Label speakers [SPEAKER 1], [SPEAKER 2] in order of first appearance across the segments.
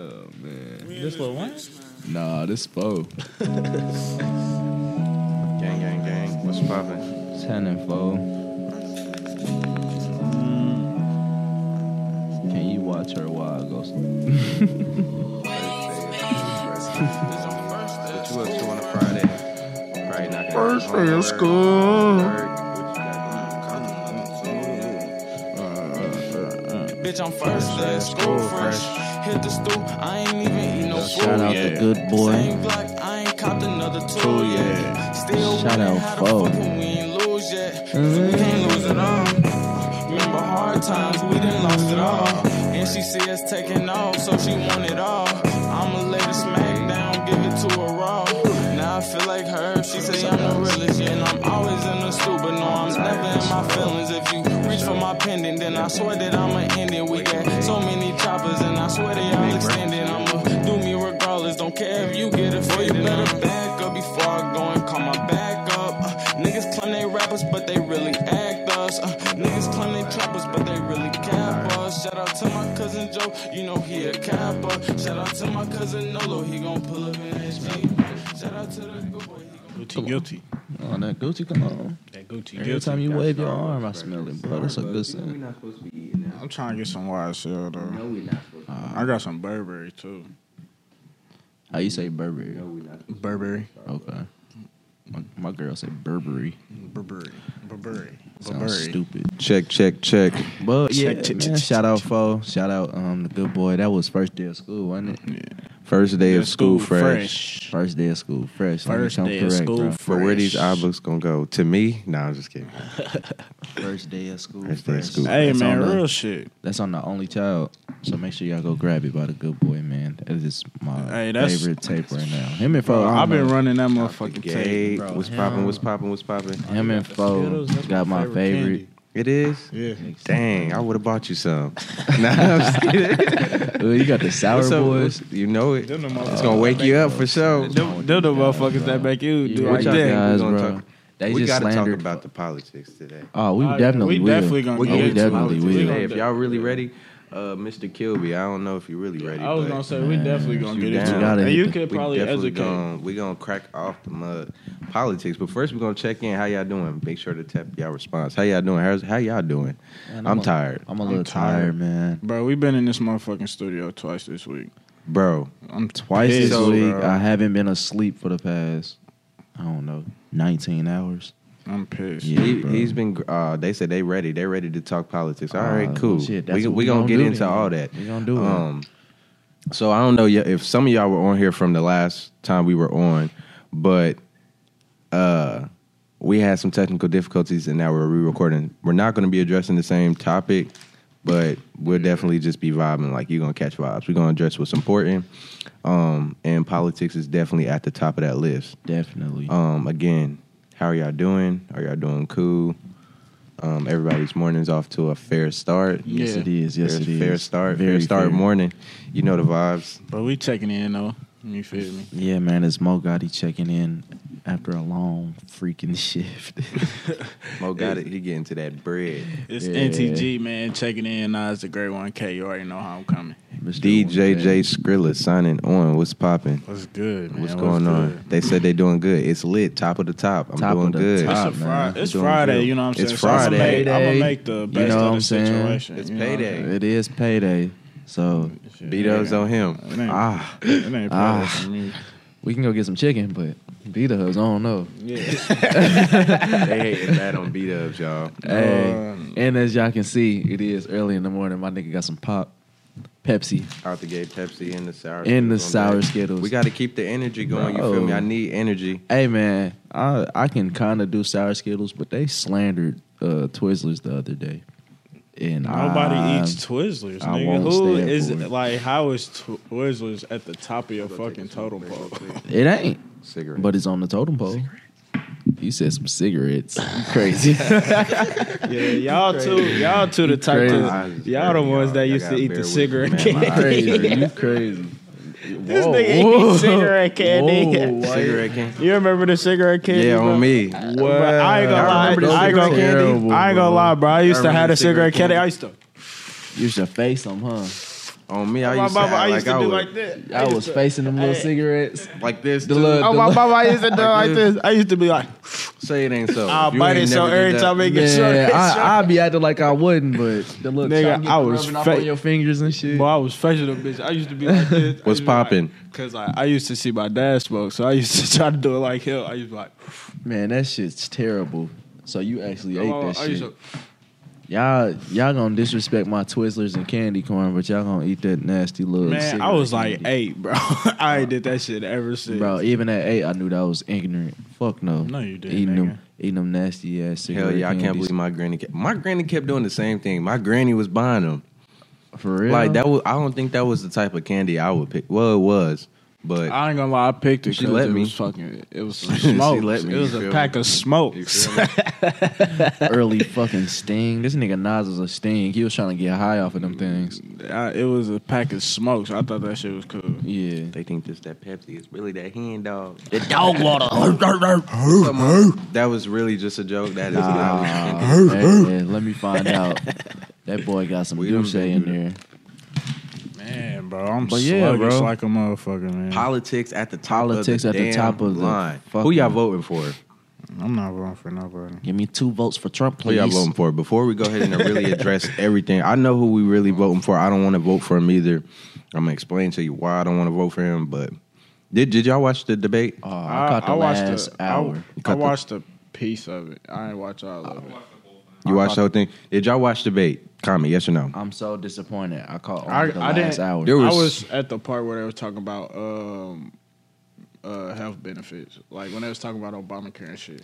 [SPEAKER 1] Oh man.
[SPEAKER 2] This little one?
[SPEAKER 1] Nah, this foe.
[SPEAKER 3] Gang, gang, gang. What's poppin'?
[SPEAKER 1] Ten and foe. Can you watch her while I go?
[SPEAKER 3] What you up to on a Friday? Probably knocking
[SPEAKER 1] First day of school.
[SPEAKER 3] work, what you got uh, uh, uh,
[SPEAKER 4] Bitch, I'm first day of school fresh. Hit the stool, I ain't even eat no food
[SPEAKER 1] Shout out
[SPEAKER 4] yet.
[SPEAKER 1] the good boy.
[SPEAKER 4] Same Glock, I ain't copped another tool yet. Still
[SPEAKER 1] Shout out Foe.
[SPEAKER 4] we ain't lose yet? We mm-hmm. can't lose it all. Remember hard times, we done lost it all. And she see us taking off, so she want it all. I'ma lay the smack down, give it to her raw. Now I feel like her, she say I'm the realest, yeah, and I'm always in the stool, but no, I'm never in my feelings. If you reach for my pendant, then I swear that I'ma end it. We cousin Joe, you know he a capper. Shout out to my cousin Nolo, he gon' pull up in his Jeep. Shout out to the good boy, he gon'
[SPEAKER 2] Gucci guilty.
[SPEAKER 1] Oh, that Gucci, come on.
[SPEAKER 2] That Gucci
[SPEAKER 1] Every
[SPEAKER 2] guilty.
[SPEAKER 1] time you wave your arm, I smell it, bro. That's a good
[SPEAKER 3] We're
[SPEAKER 1] scent.
[SPEAKER 3] not supposed to be eating now.
[SPEAKER 2] I'm trying to get some YSL though.
[SPEAKER 3] No, we're not supposed to.
[SPEAKER 2] Uh, I got some Burberry too.
[SPEAKER 1] How you say Burberry?
[SPEAKER 3] No, we're not.
[SPEAKER 2] Burberry.
[SPEAKER 1] Okay. My, my girl said Burberry.
[SPEAKER 2] Burberry. Burberry.
[SPEAKER 1] Sounds
[SPEAKER 2] Burberry.
[SPEAKER 1] stupid.
[SPEAKER 3] Check, check, check.
[SPEAKER 1] But yeah,
[SPEAKER 2] Check, check,
[SPEAKER 1] man,
[SPEAKER 2] check,
[SPEAKER 1] shout out
[SPEAKER 2] check.
[SPEAKER 1] Fo. Shout out um the good boy. That was first day of school, wasn't it? Yeah.
[SPEAKER 3] First day of
[SPEAKER 2] Let's
[SPEAKER 3] school,
[SPEAKER 2] go
[SPEAKER 3] fresh.
[SPEAKER 1] First day of school, fresh.
[SPEAKER 2] First
[SPEAKER 1] come
[SPEAKER 2] day of school,
[SPEAKER 1] bro.
[SPEAKER 3] But where these
[SPEAKER 2] fresh.
[SPEAKER 3] iBooks gonna go? To me? No, I'm just kidding.
[SPEAKER 1] First day of school,
[SPEAKER 3] First day of school.
[SPEAKER 2] Hey
[SPEAKER 1] That's
[SPEAKER 2] man,
[SPEAKER 1] on the-
[SPEAKER 2] real shit.
[SPEAKER 1] That's on the only child. So make sure y'all go grab it by the good boy, man. That is my
[SPEAKER 2] Hey, that's-
[SPEAKER 1] favorite tape right now. Him and Fo. I don't
[SPEAKER 2] I've been running that motherfucking tape, bro.
[SPEAKER 3] What's popping? What's popping? What's popping?
[SPEAKER 1] Him and Fo got my favorite.
[SPEAKER 2] candy.
[SPEAKER 3] It is.
[SPEAKER 2] Yeah.
[SPEAKER 3] Dang, I would have bought you some. nah, I'm just kidding.
[SPEAKER 1] Ooh, you got the sour
[SPEAKER 3] up,
[SPEAKER 1] boys.
[SPEAKER 3] You know it.
[SPEAKER 2] Them the
[SPEAKER 3] It's gonna wake you up for sure.
[SPEAKER 2] Them, them the motherfuckers that make you do
[SPEAKER 1] Yeah,
[SPEAKER 2] like
[SPEAKER 3] y'all
[SPEAKER 2] that.
[SPEAKER 1] guys,
[SPEAKER 3] We
[SPEAKER 1] bro. They
[SPEAKER 3] we gotta talk about the politics today.
[SPEAKER 1] Oh, we
[SPEAKER 2] Uh,
[SPEAKER 1] definitely
[SPEAKER 2] we
[SPEAKER 1] will.
[SPEAKER 2] definitely gonna
[SPEAKER 1] we
[SPEAKER 2] get into
[SPEAKER 1] definitely
[SPEAKER 2] politics.
[SPEAKER 1] will.
[SPEAKER 2] We
[SPEAKER 3] Hey,
[SPEAKER 2] gonna
[SPEAKER 3] if y'all really ready, uh, Mr. Kilby, I don't know if you're really ready.
[SPEAKER 2] I was gonna say we
[SPEAKER 1] Man,
[SPEAKER 2] definitely gonna get into
[SPEAKER 3] You
[SPEAKER 2] it. And you could probably
[SPEAKER 3] definitely
[SPEAKER 2] educate.
[SPEAKER 3] gonna we gonna crack off the mud politics. But first, we're gonna check in. How y'all doing? Make sure to tap y'all response. How y'all doing? How's, how y'all doing?
[SPEAKER 1] Man,
[SPEAKER 3] I'm
[SPEAKER 1] a-
[SPEAKER 3] tired,
[SPEAKER 1] I'm a little
[SPEAKER 2] tired.
[SPEAKER 1] tired, man.
[SPEAKER 2] Bro, we've been in this motherfucking studio twice this week.
[SPEAKER 3] bro.
[SPEAKER 2] I'm
[SPEAKER 1] Twice
[SPEAKER 2] pissed,
[SPEAKER 1] this week,
[SPEAKER 2] bro.
[SPEAKER 1] I haven't been asleep for the past, I don't know, 19 hours.
[SPEAKER 2] I'm pissed.
[SPEAKER 1] Yeah.
[SPEAKER 3] he, he's been. Uh, they said they ready. They ready to talk politics. All right,
[SPEAKER 1] Uh,
[SPEAKER 3] cool.
[SPEAKER 1] well, shit, that's
[SPEAKER 3] we
[SPEAKER 1] what
[SPEAKER 3] we
[SPEAKER 1] we
[SPEAKER 3] gonna
[SPEAKER 1] gonna
[SPEAKER 3] get into
[SPEAKER 1] then.
[SPEAKER 3] all that.
[SPEAKER 1] We gonna do it.
[SPEAKER 3] Um, so I don't know yet if some of y'all were on here from the last time we were on, but uh, we had some technical difficulties and now we're re-recording. We're not going to be addressing the same topic, but we'll definitely just be vibing. Like you're gonna catch vibes. We're gonna address what's important, um, and politics is definitely at the top of that list.
[SPEAKER 1] Definitely.
[SPEAKER 3] Um, again, how are y'all doing? Are y'all doing cool? Um, everybody's morning's off to a fair start.
[SPEAKER 1] yes, it is. Yes,
[SPEAKER 3] fair,
[SPEAKER 1] it is.
[SPEAKER 3] fair start.
[SPEAKER 1] Very
[SPEAKER 3] fair start
[SPEAKER 1] fair.
[SPEAKER 3] morning. You know the vibes.
[SPEAKER 2] But we checking in though. You feel me?
[SPEAKER 1] Yeah, man, it's Mo Gotti checking in after a long freaking shift.
[SPEAKER 3] Mo got it. He getting to that bread.
[SPEAKER 2] It's
[SPEAKER 1] Yeah.
[SPEAKER 2] NTG man checking in. Nah, it's the great one K. You already know how I'm coming.
[SPEAKER 1] Mr.
[SPEAKER 3] DJJ Skrilla signing on. What's popping?
[SPEAKER 2] What's good, man?
[SPEAKER 3] What's going on? They said they're doing good. It's lit. Top of the top. I'm
[SPEAKER 1] Top of
[SPEAKER 3] doing
[SPEAKER 1] the
[SPEAKER 3] good.
[SPEAKER 2] It's,
[SPEAKER 1] top.
[SPEAKER 2] a
[SPEAKER 1] man.
[SPEAKER 2] Friday. It's Friday.
[SPEAKER 3] good.
[SPEAKER 2] You know what I'm saying?
[SPEAKER 3] It's
[SPEAKER 2] So I'ma
[SPEAKER 3] Friday.
[SPEAKER 2] make- I'ma make the
[SPEAKER 1] You
[SPEAKER 2] best
[SPEAKER 1] know
[SPEAKER 2] of the situation.
[SPEAKER 3] It's
[SPEAKER 2] you know what I'm
[SPEAKER 3] payday.
[SPEAKER 2] saying?
[SPEAKER 1] It is payday. So
[SPEAKER 2] Shit,
[SPEAKER 3] Beat ups on him.
[SPEAKER 2] It ain't,
[SPEAKER 1] ah,
[SPEAKER 2] it ain't
[SPEAKER 1] Ah.
[SPEAKER 2] me.
[SPEAKER 1] we can go get some chicken, but beat ups, I don't know.
[SPEAKER 2] Yeah.
[SPEAKER 3] they hating bad on beat ups, y'all.
[SPEAKER 1] Hey,
[SPEAKER 2] Um,
[SPEAKER 1] and as y'all can see, it is early in the morning. My nigga got some pop, Pepsi,
[SPEAKER 3] Out the gate, Pepsi in the sour.
[SPEAKER 1] in the
[SPEAKER 3] Skittles
[SPEAKER 1] sour
[SPEAKER 3] deck.
[SPEAKER 1] Skittles.
[SPEAKER 3] We got to keep the energy going. You feel me? I need energy.
[SPEAKER 1] Hey man, I I can kind of do sour Skittles, but they slandered uh, Twizzlers the other day, and
[SPEAKER 2] Nobody
[SPEAKER 1] I,
[SPEAKER 2] eats Twizzlers,
[SPEAKER 1] I
[SPEAKER 2] nigga.
[SPEAKER 1] won't
[SPEAKER 2] Who
[SPEAKER 1] stand
[SPEAKER 2] is
[SPEAKER 1] for it.
[SPEAKER 2] like? How is Twizzlers at the top of your fucking totem pole?
[SPEAKER 1] It ain't,
[SPEAKER 3] Cigarette.
[SPEAKER 1] but it's on the totem pole. You said some cigarettes. You crazy?
[SPEAKER 2] yeah, y'all two, y'all two the type
[SPEAKER 1] crazy.
[SPEAKER 2] to, y'all the ones that used to eat the cigarette
[SPEAKER 3] man.
[SPEAKER 2] candy.
[SPEAKER 1] Crazy. You crazy.
[SPEAKER 2] This nigga eat cigarette candy.
[SPEAKER 1] Whoa,
[SPEAKER 3] Cigarette can.
[SPEAKER 2] You remember the cigarette candy?
[SPEAKER 3] Yeah,
[SPEAKER 2] bro?
[SPEAKER 3] on me.
[SPEAKER 2] Bro, I ain't gonna lie.
[SPEAKER 3] remember
[SPEAKER 2] I ain't gonna,
[SPEAKER 3] cigarette candy?
[SPEAKER 2] I ain't gonna lie, bro. I used
[SPEAKER 3] Y'all
[SPEAKER 2] to have
[SPEAKER 3] remember
[SPEAKER 2] the
[SPEAKER 3] the cigarette
[SPEAKER 2] cigarette candy.
[SPEAKER 3] candy?
[SPEAKER 2] I used to.
[SPEAKER 1] You should face them, huh?
[SPEAKER 3] On me, I used to,
[SPEAKER 2] mama,
[SPEAKER 3] act
[SPEAKER 2] I
[SPEAKER 3] like
[SPEAKER 2] to do like that.
[SPEAKER 1] I was facing them little cigarettes.
[SPEAKER 3] like this.
[SPEAKER 1] The little-
[SPEAKER 2] Oh, my mama, I used to do
[SPEAKER 3] Like
[SPEAKER 2] like this. I used to be like,
[SPEAKER 3] Say it ain't so.
[SPEAKER 2] I'll bite it so every
[SPEAKER 3] that-
[SPEAKER 2] time it gets
[SPEAKER 1] Yeah,
[SPEAKER 2] short.
[SPEAKER 1] I, I'd be acting like I wouldn't, but the little
[SPEAKER 2] Nigga, I was
[SPEAKER 1] rubbing off on your fingers and shit.
[SPEAKER 2] Boy, I was facing them bitch. I used to be like this.
[SPEAKER 3] What's popping?
[SPEAKER 2] Because like, I used to see my dad smoke, so I used to try to do it like him. I used to be like,
[SPEAKER 1] Man, that shit's terrible. So you actually ate that shit.
[SPEAKER 2] Used to,
[SPEAKER 1] Y'all, y'all gonna disrespect my Twizzlers and candy corn, but y'all gonna eat that nasty little.
[SPEAKER 2] man, I
[SPEAKER 1] cigarette
[SPEAKER 2] was like
[SPEAKER 1] candy.
[SPEAKER 2] eight, bro. I ain't did that shit ever since.
[SPEAKER 1] bro. Even at eight, I knew that was ignorant. Fuck no.
[SPEAKER 2] No, you didn't,
[SPEAKER 1] Eating
[SPEAKER 2] nigga.
[SPEAKER 1] them, eating them nasty ass cigarette
[SPEAKER 3] Hell yeah, I can't believe my granny. Kept, my granny kept doing the same thing. My granny was buying them.
[SPEAKER 1] For real,
[SPEAKER 3] Like that was. I don't think that was the type of candy I would pick. Well, it was, but
[SPEAKER 2] I ain't gonna lie, I picked it
[SPEAKER 3] She
[SPEAKER 2] because
[SPEAKER 3] let
[SPEAKER 2] it
[SPEAKER 3] me.
[SPEAKER 2] was fucking. It was some
[SPEAKER 3] She
[SPEAKER 2] smoke.
[SPEAKER 3] let me,
[SPEAKER 2] It was
[SPEAKER 3] you
[SPEAKER 2] a
[SPEAKER 3] feel
[SPEAKER 2] pack
[SPEAKER 3] me?
[SPEAKER 2] of smokes.
[SPEAKER 1] early fucking sting. This nigga Nas was a sting. He was trying to get high off of them things.
[SPEAKER 2] I, it was a pack of smokes. I thought that shit was cool.
[SPEAKER 1] Yeah.
[SPEAKER 3] they think this that Pepsi is really that hand dog.
[SPEAKER 1] The dog water.
[SPEAKER 3] That was really just a joke. That is
[SPEAKER 1] Nah,
[SPEAKER 3] not.
[SPEAKER 1] hey, yeah, let me find out. That boy got some
[SPEAKER 3] We done
[SPEAKER 1] douche in there.
[SPEAKER 2] Man, bro, I'm
[SPEAKER 1] But yeah,
[SPEAKER 2] sluggish
[SPEAKER 1] bro.
[SPEAKER 2] like a motherfucker, man.
[SPEAKER 3] Politics at the top
[SPEAKER 1] Politics
[SPEAKER 3] of the
[SPEAKER 1] at the top of the
[SPEAKER 3] line. Who
[SPEAKER 1] fucking-
[SPEAKER 3] y'all voting for?
[SPEAKER 2] I'm not voting for nobody.
[SPEAKER 1] Give me two votes for Trump, please.
[SPEAKER 3] Who y'all voting for? Before we go ahead and really address everything, I know who we really voting for. I don't want to vote for him either. I'm gonna explain to you why I don't want to vote for him. But did did y'all watch the debate?
[SPEAKER 1] Oh, I, caught the last
[SPEAKER 2] the,
[SPEAKER 1] hour.
[SPEAKER 2] I, I
[SPEAKER 3] caught the-
[SPEAKER 2] watched a piece of it. I ain't watch all of it.
[SPEAKER 3] You watched the whole thing? Did y'all watch the debate? Comment yes or no.
[SPEAKER 1] I'm so disappointed. I caught only
[SPEAKER 2] I,
[SPEAKER 1] the
[SPEAKER 2] I
[SPEAKER 1] last
[SPEAKER 2] didn't.
[SPEAKER 1] hour.
[SPEAKER 3] There
[SPEAKER 2] I
[SPEAKER 3] was-
[SPEAKER 2] was at the part where they were talking about um, uh, health benefits, like when they was talking about Obamacare and shit.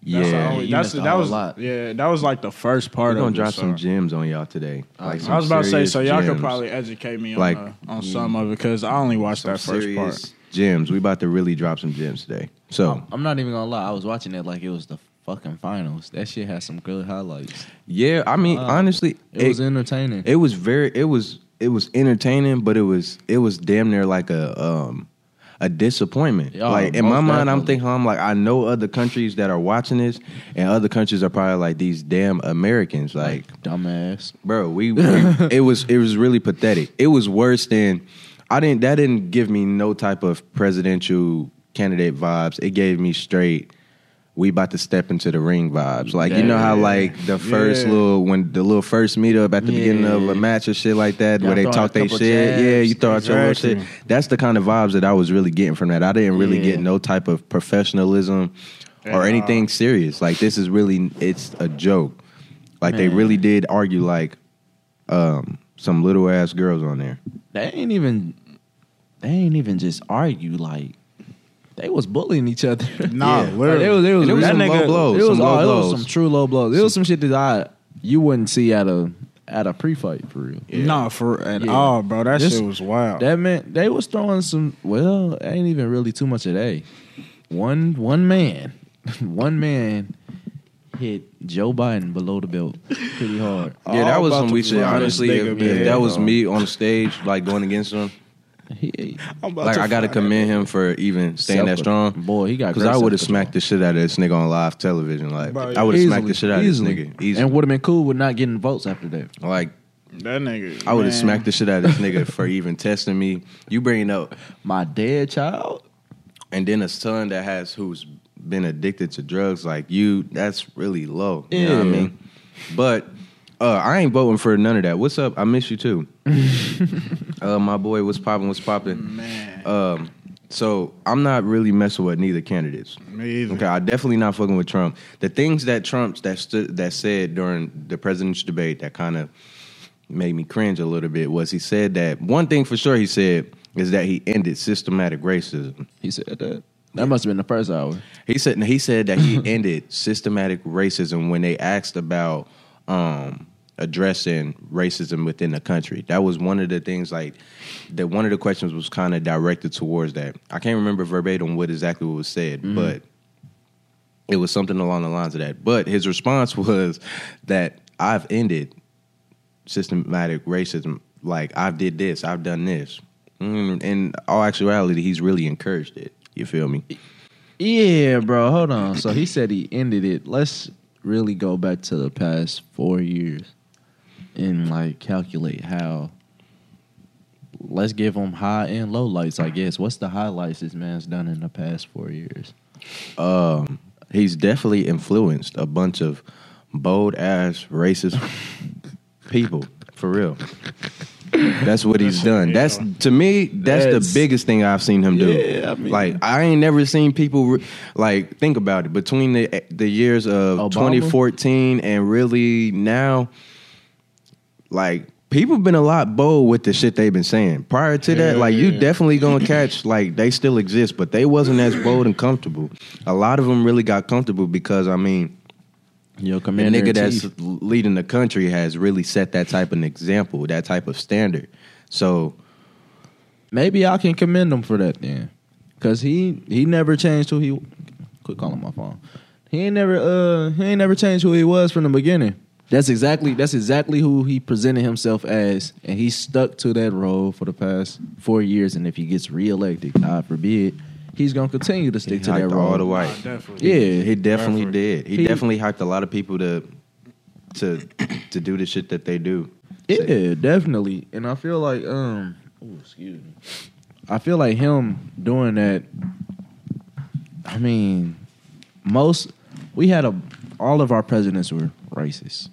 [SPEAKER 2] That's
[SPEAKER 3] Yeah,
[SPEAKER 2] only- that's that
[SPEAKER 1] whole
[SPEAKER 2] was
[SPEAKER 1] lot.
[SPEAKER 2] yeah. That was like the first part
[SPEAKER 3] We're gonna
[SPEAKER 2] of
[SPEAKER 3] drop
[SPEAKER 2] it.
[SPEAKER 3] some
[SPEAKER 2] so-
[SPEAKER 3] gems on y'all today. Like
[SPEAKER 2] I was about to say, so y'all
[SPEAKER 3] gems.
[SPEAKER 2] could probably educate me on
[SPEAKER 3] Like,
[SPEAKER 2] uh, on some of it because I only watched
[SPEAKER 3] some
[SPEAKER 2] that first part.
[SPEAKER 3] gems. We about to really drop some gems today. So
[SPEAKER 1] I'm not even gonna lie. I was watching it like it was the fucking finals. That shit had some good highlights.
[SPEAKER 3] yeah, I mean,
[SPEAKER 1] Uh,
[SPEAKER 3] honestly,
[SPEAKER 1] It, was entertaining.
[SPEAKER 3] It was very. It was. It was entertaining, but it was. It was damn near like a um a disappointment.
[SPEAKER 1] Yeah,
[SPEAKER 3] like in my mind, I'm thinking, I'm like, I know other countries that are watching this, and other countries are probably like these damn Americans. Like,
[SPEAKER 1] dumbass.
[SPEAKER 3] bro, we, we it was it was really pathetic. It was worse than I didn't. That didn't give me no type of presidential candidate vibes. It gave me straight. We about to step into the ring vibes. Like you know how
[SPEAKER 2] Yeah.
[SPEAKER 3] like the first
[SPEAKER 2] Yeah.
[SPEAKER 3] little when the little first meetup at the beginning of a match or shit like that where they talk they shit.
[SPEAKER 1] jabs.
[SPEAKER 3] Yeah, you throw out your shit. That's the kind of vibes that I was really getting from that. I didn't really
[SPEAKER 1] Yeah.
[SPEAKER 3] get no type of professionalism or
[SPEAKER 2] Yeah.
[SPEAKER 3] anything serious. Like this is really it's a joke. Like they really did argue like um some little ass girls on there.
[SPEAKER 1] They ain't even. They ain't even just argue like. They was bullying each other.
[SPEAKER 2] Nah,
[SPEAKER 3] Yeah.
[SPEAKER 2] literally.
[SPEAKER 1] It was. It was.
[SPEAKER 3] And it was
[SPEAKER 1] that
[SPEAKER 3] some
[SPEAKER 1] nigga,
[SPEAKER 3] low blows,
[SPEAKER 1] It was.
[SPEAKER 3] some low
[SPEAKER 1] oh, it was some true low blows. It was some shit that I you wouldn't see at a at a pre-fight for real.
[SPEAKER 2] Nah, for at
[SPEAKER 1] Yeah.
[SPEAKER 2] all, bro. That
[SPEAKER 1] This-
[SPEAKER 2] shit was wild.
[SPEAKER 1] That meant they was throwing some. Well, ain't even really too much of that. One one man, one man hit Joe Biden below the belt pretty hard.
[SPEAKER 3] Yeah, that was
[SPEAKER 2] about
[SPEAKER 3] some
[SPEAKER 2] to
[SPEAKER 3] weak shit. Honestly, if, if that was me on the stage, like going against him,
[SPEAKER 1] He,
[SPEAKER 2] I'm about
[SPEAKER 3] like I gotta commend him for even staying that strong.
[SPEAKER 1] Boy, he got
[SPEAKER 3] Because I would have smacked the shit out of this nigga on live television. Like
[SPEAKER 2] Bro,
[SPEAKER 3] I would have smacked the shit out
[SPEAKER 1] easily.
[SPEAKER 3] of this nigga. Easily.
[SPEAKER 1] and would have been cool with not getting votes after that.
[SPEAKER 3] like
[SPEAKER 2] That nigga.
[SPEAKER 3] I would have smacked the shit out of this nigga for even testing me. You bringing up
[SPEAKER 1] My dead child.
[SPEAKER 3] and then a son that has who's been addicted to drugs like you, that's really low. You know what I mean? But uh, I ain't voting for none of that. What's up? I miss you too. uh, my boy, what's popping? What's popping?
[SPEAKER 2] Man,
[SPEAKER 3] Um, so I'm not really messing with neither candidates.
[SPEAKER 2] me either.
[SPEAKER 3] Okay, I definitely not fucking with Trump. The things that Trump that stood that said during the presidential debate that kind of made me cringe a little bit was he said that one thing for sure he said is that he ended systematic racism.
[SPEAKER 1] He said that. That must have been the first hour.
[SPEAKER 3] He said he said that he ended systematic racism when they asked about um, addressing racism within the country. That was one of the things like that. One of the questions was kind of directed towards that. I can't remember verbatim what exactly what was said, but it was something along the lines of that. But his response was that I've ended systematic racism. Like I've did this, I've done this. Mm, in all actuality, he's really encouraged it. You feel me?
[SPEAKER 1] Yeah, bro. Hold on. So he said he ended it. Let's really go back to the past four years and like calculate how let's give him high and low lights. I guess. What's the highlights this man's done in the past four years?
[SPEAKER 3] Um, he's definitely influenced a bunch of bold ass racist people for real. That's what he's done. That's to me. That's,
[SPEAKER 1] That's-
[SPEAKER 3] the biggest thing I've seen him do.
[SPEAKER 1] Yeah, I mean-
[SPEAKER 3] like I ain't never seen people re- like think about it between the the years of
[SPEAKER 1] Obama?
[SPEAKER 3] 2014 and really now. Like people been a lot bold with the shit they've been saying. Prior to that, like you definitely gonna catch like they still exist, but they wasn't as bold and comfortable. A lot of them really got comfortable because I mean
[SPEAKER 1] Yo,
[SPEAKER 3] the nigga that's
[SPEAKER 1] chief.
[SPEAKER 3] leading the country has really set that type of example, that type of standard. So
[SPEAKER 1] Maybe I can commend him for that then, because he he never changed who he. Quit calling my phone. He ain't never uh he ain't never changed who he was from the beginning. That's exactly that's exactly who he presented himself as, and he stuck to that role for the past four years. And if he gets reelected, God forbid, he's gonna continue to
[SPEAKER 3] he
[SPEAKER 1] stick to that
[SPEAKER 3] hyped
[SPEAKER 1] role.
[SPEAKER 3] all the way.
[SPEAKER 2] Nah, definitely.
[SPEAKER 1] Yeah,
[SPEAKER 3] He definitely
[SPEAKER 2] Definitely.
[SPEAKER 3] did. He,
[SPEAKER 1] He-
[SPEAKER 3] definitely hyped a lot of people to to to do the shit that they do.
[SPEAKER 1] Yeah, definitely. And I feel like um oh, excuse me. I feel like him doing that I mean most we had a all of our presidents were racist.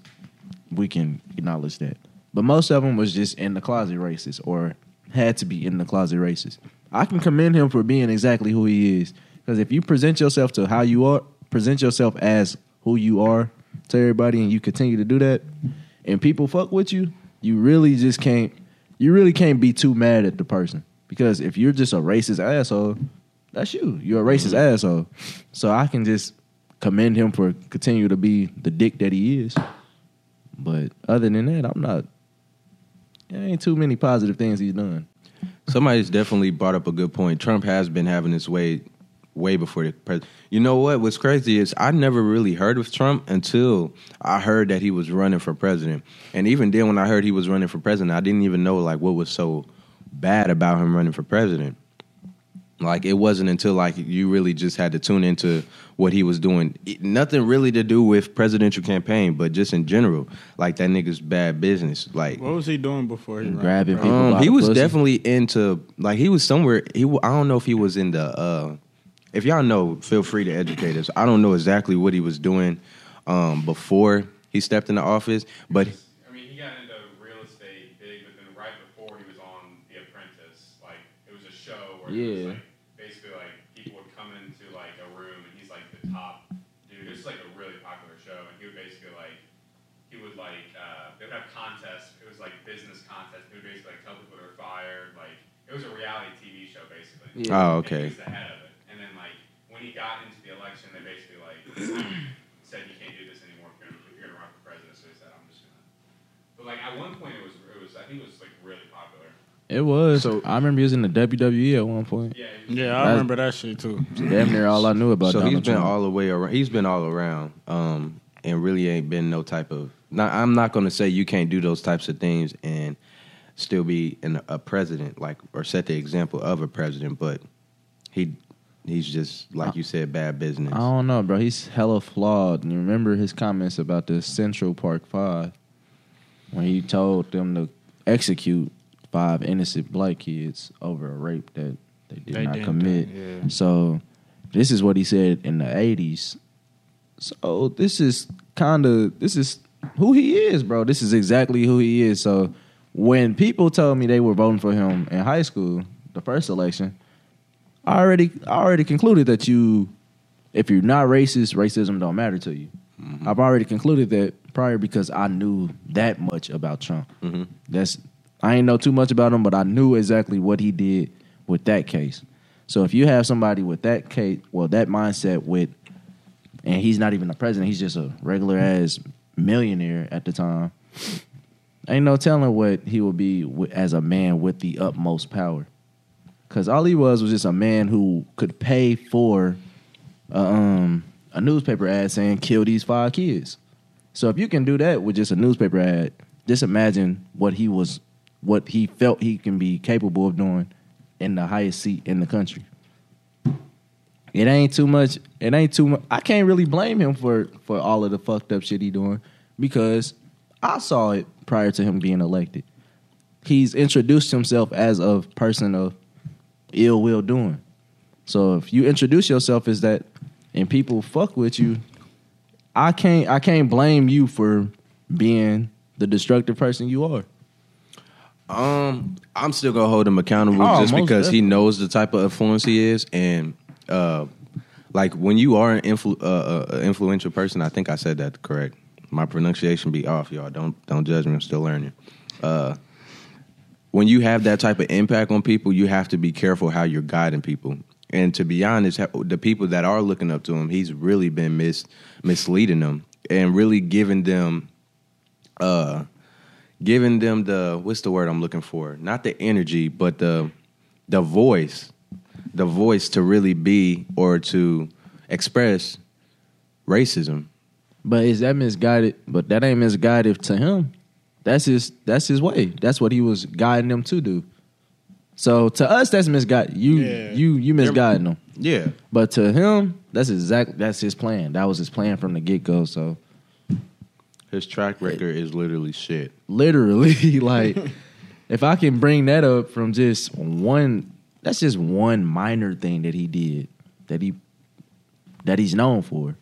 [SPEAKER 1] We can acknowledge that. But most of them was just in the closet racist or had to be in the closet racist. I can commend him for being exactly who he is because if you present yourself to how you are, present yourself as who you are to everybody and you continue to do that and people fuck with you, you really just can't you really can't be too mad at the person because if you're just a racist asshole, that's you. You're a racist mm-hmm. asshole. So I can just commend him for continue to be the dick that he is. But other than that, I'm not. There ain't too many positive things he's done.
[SPEAKER 3] Somebody's definitely brought up a good point. Trump has been having his way way before the president. You know what? What's crazy is I never really heard of Trump until I heard that he was running for president. And even then, when I heard he was running for president, I didn't even know like what was so bad about him running for president. Like it wasn't until like you really just had to tune into what he was doing. It- nothing really to do with presidential campaign, but just in general, like that nigga's bad business. Like
[SPEAKER 2] What was he doing before he
[SPEAKER 1] Grabbing people
[SPEAKER 3] um, he was
[SPEAKER 1] pussy.
[SPEAKER 3] definitely into like he was somewhere. He I don't know if he was in the. uh If y'all know, feel free to educate us. I don't know exactly what he was doing um before he stepped into office, but
[SPEAKER 5] I mean, he got into real estate big, but then right before he was on The Apprentice, like it was a show where
[SPEAKER 1] Yeah.
[SPEAKER 5] like basically like people would come into like a room and he's like the top dude. It was like a really popular show, and he would basically like he would like uh, they would have contests. It was like business contests. He would basically like tell people they're fired. Like it was a reality TV show basically.
[SPEAKER 1] Yeah.
[SPEAKER 3] Oh,
[SPEAKER 5] And
[SPEAKER 3] okay.
[SPEAKER 5] He was the head of it, and then like when he got into the election, they basically like said you can't do this anymore if you're gonna, if you're gonna run for president. So he said, I'm just gonna. But like at one point, it was it was I think it was like really popular.
[SPEAKER 1] It was.
[SPEAKER 3] So-
[SPEAKER 1] I remember using the WWE at one point.
[SPEAKER 5] Yeah.
[SPEAKER 2] Yeah, I
[SPEAKER 1] That's-
[SPEAKER 2] remember that shit too.
[SPEAKER 1] Damn near all I knew about
[SPEAKER 3] so
[SPEAKER 1] Donald
[SPEAKER 3] he's been
[SPEAKER 1] Trump.
[SPEAKER 3] all the way around. He's been all around, um, and really ain't been no type of. Not, I'm not going to say you can't do those types of things and still be an, a president, like or set the example of a president, but he he's just like you said, bad business.
[SPEAKER 1] I don't know, bro. He's hella flawed. And you remember his comments about the Central Park Five when he told them to execute five innocent black kids over a rape that they did
[SPEAKER 2] They
[SPEAKER 1] not commit.
[SPEAKER 2] yeah.
[SPEAKER 1] So this is what he said in the eighties. So this is kind of this is who he is, bro. This is exactly who he is. So when people told me they were voting for him in high school, the first election, I already I already concluded that you if you're not racist, racism don't matter to you. I've already concluded that prior because I knew that much about Trump.
[SPEAKER 3] Mhm.
[SPEAKER 1] That's I ain't know too much about him, but I knew exactly what he did with that case. So if you have somebody with that case, well, that mindset with, and he's not even a president, he's just a regular ass millionaire at the time. Ain't no telling what he would be as a man with the utmost power. Because all he was was just a man who could pay for um, a newspaper ad saying "kill these five kids." So if you can do that with just a newspaper ad, just imagine what he was, what he felt he can be capable of doing in the highest seat in the country. It ain't too much. It ain't too much. I can't really blame him for for all of the fucked up shit he doing because I saw it prior to him being elected. he's introduced himself as a person of ill will doing. So if you introduce yourself as that and people fuck with you, I can't I can't blame you for being the destructive person you are.
[SPEAKER 3] Um, I'm still gonna hold him accountable
[SPEAKER 1] Oh,
[SPEAKER 3] just because he knows the type of influence he is, and uh, like when you are an influ- uh, uh, influential person, I think I said that correct. My pronunciation be off, y'all. Don't don't judge me. I'm still learning. Uh, when you have that type of impact on people, you have to be careful how you're guiding people. And to be honest, the people that are looking up to him, he's really been mis- misleading them and really giving them uh giving them the what's the word I'm looking for? Not the energy, but the the voice. The voice to really be or to express racism.
[SPEAKER 1] But is that misguided? But that ain't misguided to him. That's his. That's his way. That's what he was guiding them to do. So to us, that's misguided. You,
[SPEAKER 2] Yeah.
[SPEAKER 1] you, you misguiding them.
[SPEAKER 3] Yeah.
[SPEAKER 1] But to him, that's exact. That's his plan. That was his plan from the get go. So
[SPEAKER 3] His track record is literally shit.
[SPEAKER 1] literally, like, if I can bring that up from just one, that's just one minor thing that he did that he that he's known for.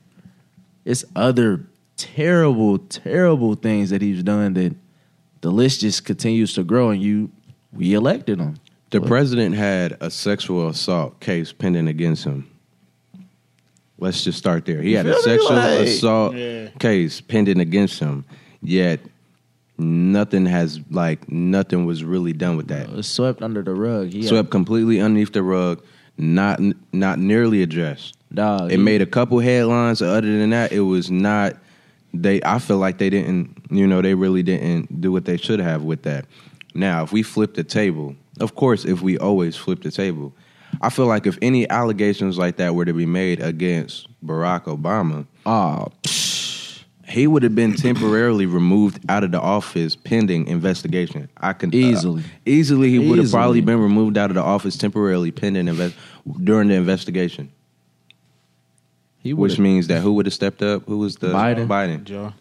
[SPEAKER 1] It's other terrible, terrible things that he's done that the list just continues to grow, and you we elected him.
[SPEAKER 3] The
[SPEAKER 1] But-
[SPEAKER 3] president had a sexual assault case pending against him. Let's just start there. He
[SPEAKER 1] You
[SPEAKER 3] had a sexual
[SPEAKER 1] Like-
[SPEAKER 3] assault
[SPEAKER 2] Yeah.
[SPEAKER 3] case pending against him, yet nothing has like nothing was really done with that.
[SPEAKER 1] It was swept under the rug. He had-
[SPEAKER 3] Swept completely underneath the rug, not not nearly addressed.
[SPEAKER 1] dog.
[SPEAKER 3] It
[SPEAKER 1] he-
[SPEAKER 3] made a couple headlines. Other than that, it was not. They, I feel like they didn't. You know, they really didn't do what they should have with that. Now, if we flip the table, of course, if we always flip the table, I feel like if any allegations like that were to be made against Barack Obama,
[SPEAKER 1] Oh,
[SPEAKER 3] he would have been temporarily removed out of the office pending investigation. I can uh,
[SPEAKER 1] Easily.
[SPEAKER 3] easily, he would have probably been removed out of the office temporarily pending invest during the investigation.
[SPEAKER 1] he
[SPEAKER 3] Which means that who would have stepped up? Who was the
[SPEAKER 1] Biden.
[SPEAKER 3] Biden.
[SPEAKER 2] Joe.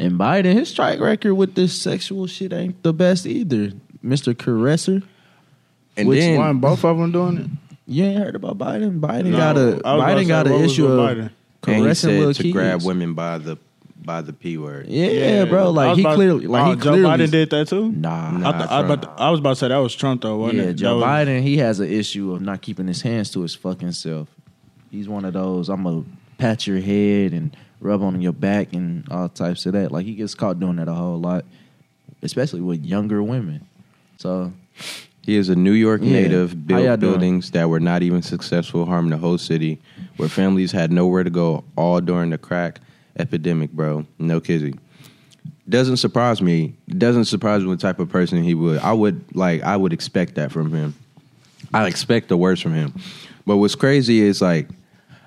[SPEAKER 1] And Biden, his track record with this sexual shit ain't the best either. Mr. Caresser.
[SPEAKER 3] And
[SPEAKER 1] Which
[SPEAKER 3] then
[SPEAKER 2] Weren't both of them doing it?
[SPEAKER 1] You ain't heard about Biden? Biden
[SPEAKER 2] No,
[SPEAKER 1] got a
[SPEAKER 2] was
[SPEAKER 1] Biden got an issue of
[SPEAKER 2] Biden?
[SPEAKER 3] and he
[SPEAKER 1] caressing
[SPEAKER 3] said
[SPEAKER 1] little
[SPEAKER 3] to
[SPEAKER 1] kids.
[SPEAKER 3] grab women by the by the p word.
[SPEAKER 1] Yeah, yeah
[SPEAKER 2] bro.
[SPEAKER 1] Like he clearly, like
[SPEAKER 2] oh,
[SPEAKER 1] he uh,
[SPEAKER 2] Joe
[SPEAKER 1] clearly
[SPEAKER 2] Biden did that too.
[SPEAKER 1] Nah,
[SPEAKER 3] Nah.
[SPEAKER 2] I, th- I, about to- I was about to say that was Trump though, wasn't
[SPEAKER 1] yeah,
[SPEAKER 2] it?
[SPEAKER 1] Joe
[SPEAKER 2] was-
[SPEAKER 1] Biden. He has an issue of not keeping his hands to his fucking self. He's one of those. I'm gonna pat your head and rub on your back and all types of that. Like he gets caught doing that a whole lot, especially with younger women. So
[SPEAKER 3] He is a New York
[SPEAKER 1] Yeah.
[SPEAKER 3] native, built
[SPEAKER 1] doing?
[SPEAKER 3] buildings that were not even successful, harming the whole city, where families had nowhere to go all during the crack epidemic, bro. No kidding. Doesn't surprise me. Doesn't surprise me what type of person he would. I would like. I would expect that from him. I expect the worst from him. But what's crazy is like,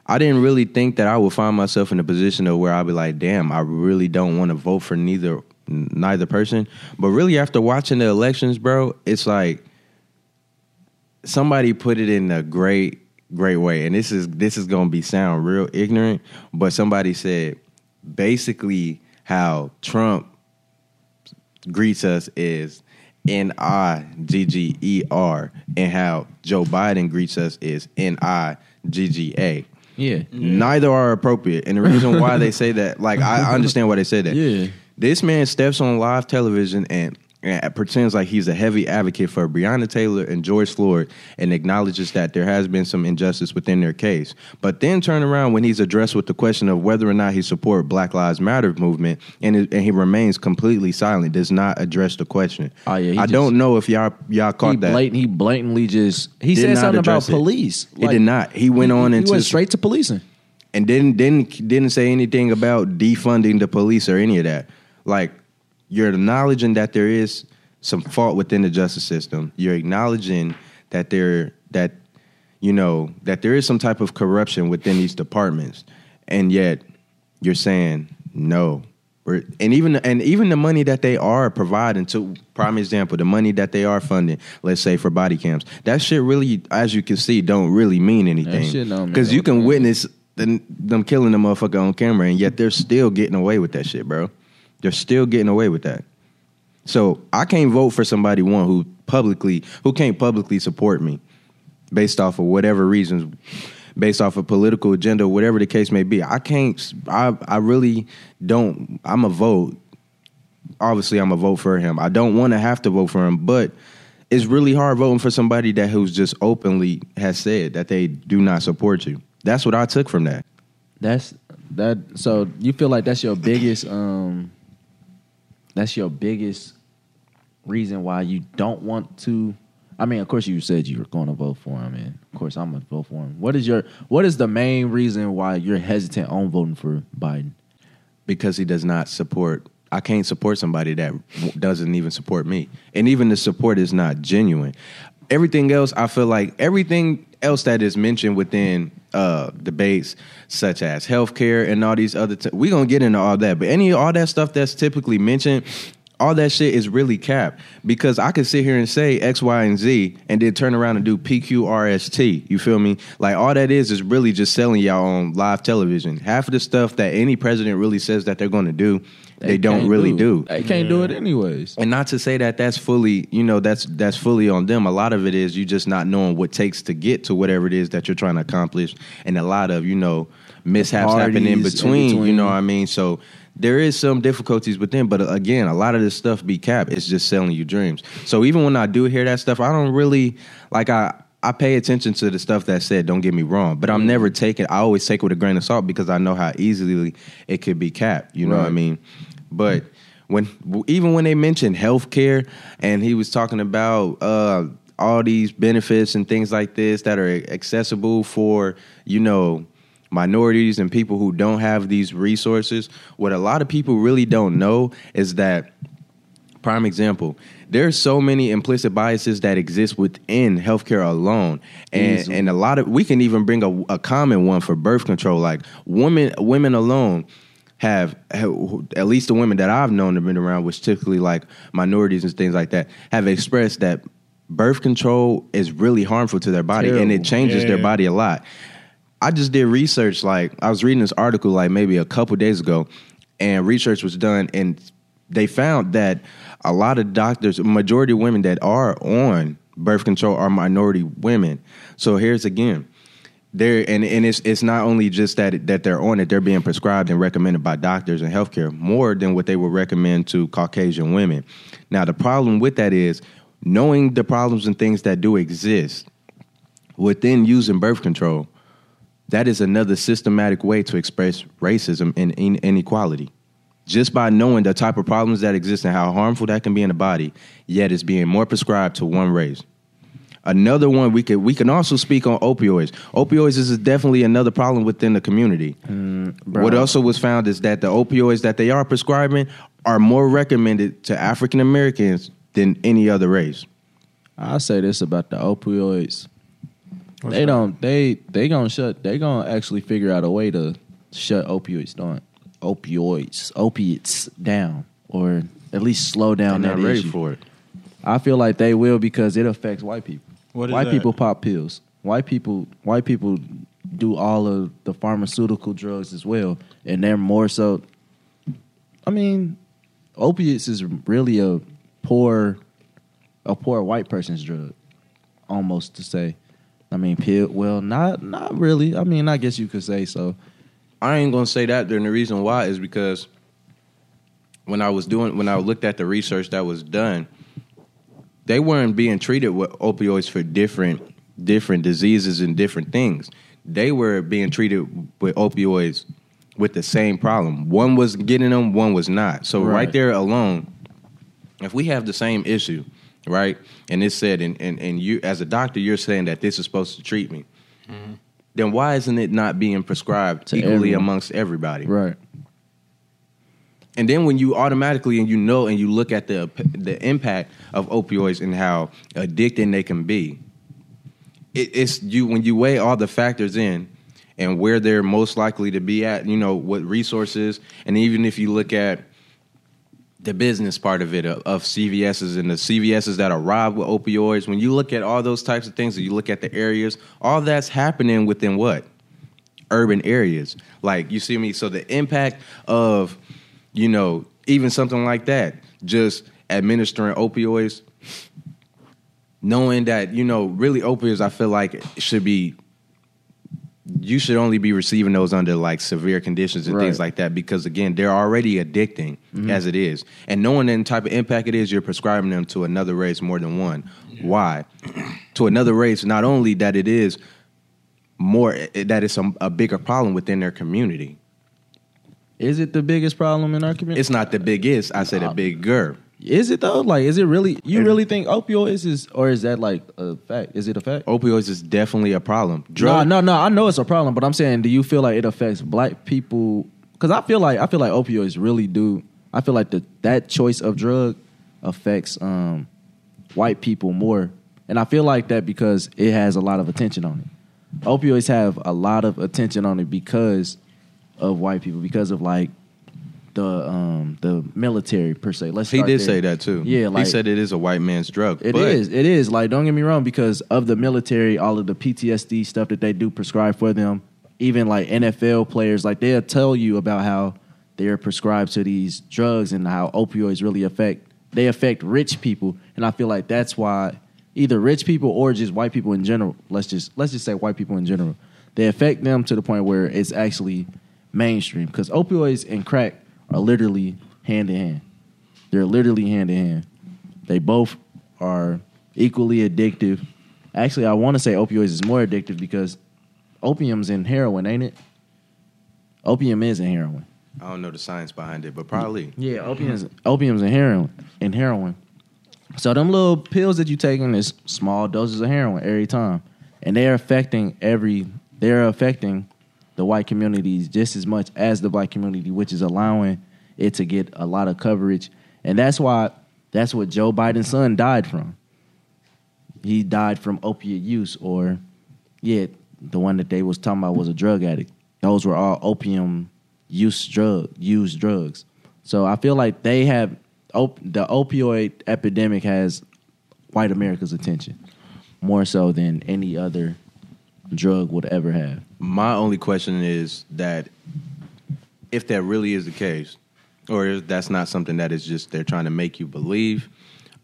[SPEAKER 3] I didn't really think that I would find myself in a position of where I'd be like, damn, I really don't want to vote for neither neither person. But really, after watching the elections, bro, it's like somebody put it in a great great way. And this is this is going to be sound real ignorant but somebody said basically how trump greets us is n-i-g-g-e-r and how joe biden greets us is n-i-g-g-a
[SPEAKER 1] yeah,
[SPEAKER 3] neither are appropriate. And the reason why they say that like i understand why they say that.
[SPEAKER 1] Yeah.
[SPEAKER 3] this man steps on live television and, and pretends like he's a heavy advocate for Breonna Taylor and George Floyd and acknowledges that there has been some injustice within their case. But then turn around when he's addressed with the question of whether or not he support Black Lives Matter movement and, it- and he remains completely silent, does not address the question.
[SPEAKER 1] Oh, yeah,
[SPEAKER 3] I
[SPEAKER 1] just-
[SPEAKER 3] don't know if y'all y'all
[SPEAKER 1] he
[SPEAKER 3] caught that.
[SPEAKER 1] blatant, he blatantly just he said something about
[SPEAKER 3] it.
[SPEAKER 1] police.
[SPEAKER 3] He did not. He went on
[SPEAKER 1] he
[SPEAKER 3] into
[SPEAKER 1] went straight to policing.
[SPEAKER 3] and didn't didn't didn't say anything about defunding the police or any of that. Like you're acknowledging that there is some fault within the justice system. You're acknowledging that there that you know that there is some type of corruption within these departments, and yet you're saying no. And even and even the money that they are providing to prime example, the money that they are funding, let's say for body cams, that shit really, as you can see, don't really mean anything.
[SPEAKER 1] shit don't mean
[SPEAKER 3] Because you can witness them, them killing the motherfucker on camera, and yet they're still getting away with that shit, bro. They're still getting away with that. So I can't vote for somebody one who publicly who can't publicly support me based off of whatever reasons based off of political agenda whatever the case may be i can't i i really don't i'm a vote obviously i'm a vote for him i don't want to have to vote for him but it's really hard voting for somebody that who's just openly has said that they do not support you that's what i took from that
[SPEAKER 1] That's that. So you feel like that's your biggest um. That's your biggest reason why you don't want to. I mean, of course, you said you were going to vote for him, and of course, I'm going to vote for him. What is your What is the main reason why you're hesitant on voting for Biden?
[SPEAKER 3] because he does not support I can't support somebody that doesn't even support me. And even the support is not genuine. Everything else I feel like everything else that is mentioned within uh debates such as healthcare and all these other t- we going to get into all that. But any all that stuff that's typically mentioned all that shit is really cap because I could sit here and say X, Y, and Z and then turn around and do PQRST. You feel me? Like all that is is really just selling y'all on live television. Half of the stuff that any president really says that they're going to do, they, don't really do.
[SPEAKER 1] They can't do it anyways.
[SPEAKER 3] And not to say that that's fully, you know, that's that's fully on them. A lot of it is you just not knowing what takes to get to whatever it is that you're trying to accomplish, and a lot of you know mishaps happen in
[SPEAKER 1] parties in
[SPEAKER 3] between, You know what I mean? So there is some difficulties with them, but uh, again, a lot of this stuff be cap. It's just selling you dreams. So even when I do hear that stuff, I don't really like I. I pay attention to the stuff that's said. Don't get me wrong, but I'm never taking. I always take it with a grain of salt because I know how easily it could be capped. You know what I mean? But when even when they mentioned healthcare and he was talking about uh, all these benefits and things like this that are accessible for you know minorities and people who don't have these resources, what a lot of people really don't know is that prime example there's so many implicit biases that exist within healthcare alone and
[SPEAKER 1] Easily.
[SPEAKER 3] and a lot of we can even bring a, a common one for birth control like women women alone have, at least the women that I've known have been around which typically like minorities and things like that have expressed that birth control is really harmful to their body and it
[SPEAKER 1] Terrible.
[SPEAKER 3] changes their body a lot I just did research. Like I was reading this article like maybe a couple days ago, and research was done, and they found that a lot of doctors, majority of women that are on birth control are minority women. So here's again. There and, and it's it's not only just that that they're on it, they're being prescribed and recommended by doctors and healthcare more than what they would recommend to Caucasian women. Now the problem with that is knowing the problems and things that do exist within using birth control that is another systematic way to express racism and inequality. Just by knowing the type of problems that exist and how harmful that can be in the body, yet it's being more prescribed to one race. Another one we could we can also speak on opioids. Opioids is definitely another problem within the community.
[SPEAKER 1] Mm, bro.
[SPEAKER 3] what also was found is that the opioids that they are prescribing are more recommended to African Americans than any other race.
[SPEAKER 1] I'll say this about the opioids. they don't. They they gonna shut. They gonna actually figure out a way to shut opioids down. Opioids, opiates down, or at least slow down
[SPEAKER 3] They're
[SPEAKER 1] that
[SPEAKER 3] not ready
[SPEAKER 1] issue.
[SPEAKER 3] for it.
[SPEAKER 1] I feel like they will because it affects white people.
[SPEAKER 2] What is
[SPEAKER 1] white
[SPEAKER 2] that?
[SPEAKER 1] people pop pills. White people. White people do all of the pharmaceutical drugs as well, and they're more so. I mean, opiates is really a poor, a poor white person's drug, almost to say. I mean, pill. Well, not not really. I mean, I guess you could say so.
[SPEAKER 3] I ain't gonna say that. Then the reason why is because when I was doing when I looked at the research that was done, they weren't being treated with opioids for different different diseases and different things. They were being treated with opioids with the same problem. One was getting them, one was not. So right,
[SPEAKER 1] Right.
[SPEAKER 3] there alone, if we have the same issue, right, and it said, and, and, and you as a doctor, you're saying that this is supposed to treat me, mm-hmm. Then why isn't it not being prescribed
[SPEAKER 1] To
[SPEAKER 3] equally
[SPEAKER 1] everyone.
[SPEAKER 3] amongst everybody?
[SPEAKER 1] Right.
[SPEAKER 3] And then when you automatically and you know and you look at the the impact of opioids and how addicting they can be, it, it's you when you weigh all the factors in and where they're most likely to be at, you know what resources, and even if you look at the business part of it of, of CVS's and the CVS's that are robbed with opioids, when you look at all those types of things, and you look at the areas, all that's happening within what? Urban areas. Like you see me, so the impact of you know even something like that, just administering opioids, knowing that you know really opioids, I feel like should be you should only be receiving those under like severe conditions and
[SPEAKER 1] Right.
[SPEAKER 3] things like that because again they're already addicting mm-hmm. as it is. And knowing the type of impact it is you're prescribing them to another race more than one. Why? To another race not only that it is more eh, eh that it's a, a bigger problem within their community.
[SPEAKER 1] Is it the biggest problem in our community?
[SPEAKER 3] it's not the biggest. I said a uh, bigger
[SPEAKER 1] Is it though? Like, is it really? You really think opioids is, or is that like a fact? Is it a fact?
[SPEAKER 3] opioids is definitely a problem
[SPEAKER 1] No,
[SPEAKER 3] drug
[SPEAKER 1] no, no. I know it's a problem, but I'm saying, do you feel like it affects black people? Because I feel like I feel like opioids really do. I feel like the that choice of drug affects um, white people more, and I feel like that because it has a lot of attention on it. Opioids have a lot of attention on it because of white people, because of like the um, the military per se. Let's
[SPEAKER 3] he did
[SPEAKER 1] there.
[SPEAKER 3] say that too
[SPEAKER 1] Yeah, like
[SPEAKER 3] he said it is a white man's drug
[SPEAKER 1] It is. It is. Like, don't get me wrong, because of the military, all of the PTSD stuff that they do prescribe for them, even like NFL players, like they'll tell you about how they're prescribed to these drugs and how opioids really affect they affect rich people. And I feel like that's why either rich people or just white people in general, let's just let's just say white people in general, they affect them to the point where it's actually mainstream. Because opioids and crack are literally hand in hand. They're literally hand in hand. They both are equally addictive. Actually, I want to say opioids is more addictive because opium's in heroin, ain't it? Opium is in heroin.
[SPEAKER 3] i don't know the science behind it but probably
[SPEAKER 1] Yeah, opium's opium's in heroin. In heroin. So them little pills that you taking is small doses of heroin every time, and they're affecting every. They're affecting the white communities just as much as the black community, which is allowing it to get a lot of coverage, and that's why that's what Joe Biden's son died from. He died from opiate use, or yeah, the one that they was talking about was a drug addict. Those were all opium use drug used drugs. So I feel like they have op- the opioid epidemic has white America's attention more so than any other drug would ever have.
[SPEAKER 3] My only question is that if that really is the case, or if that's not something that is just they're trying to make you believe,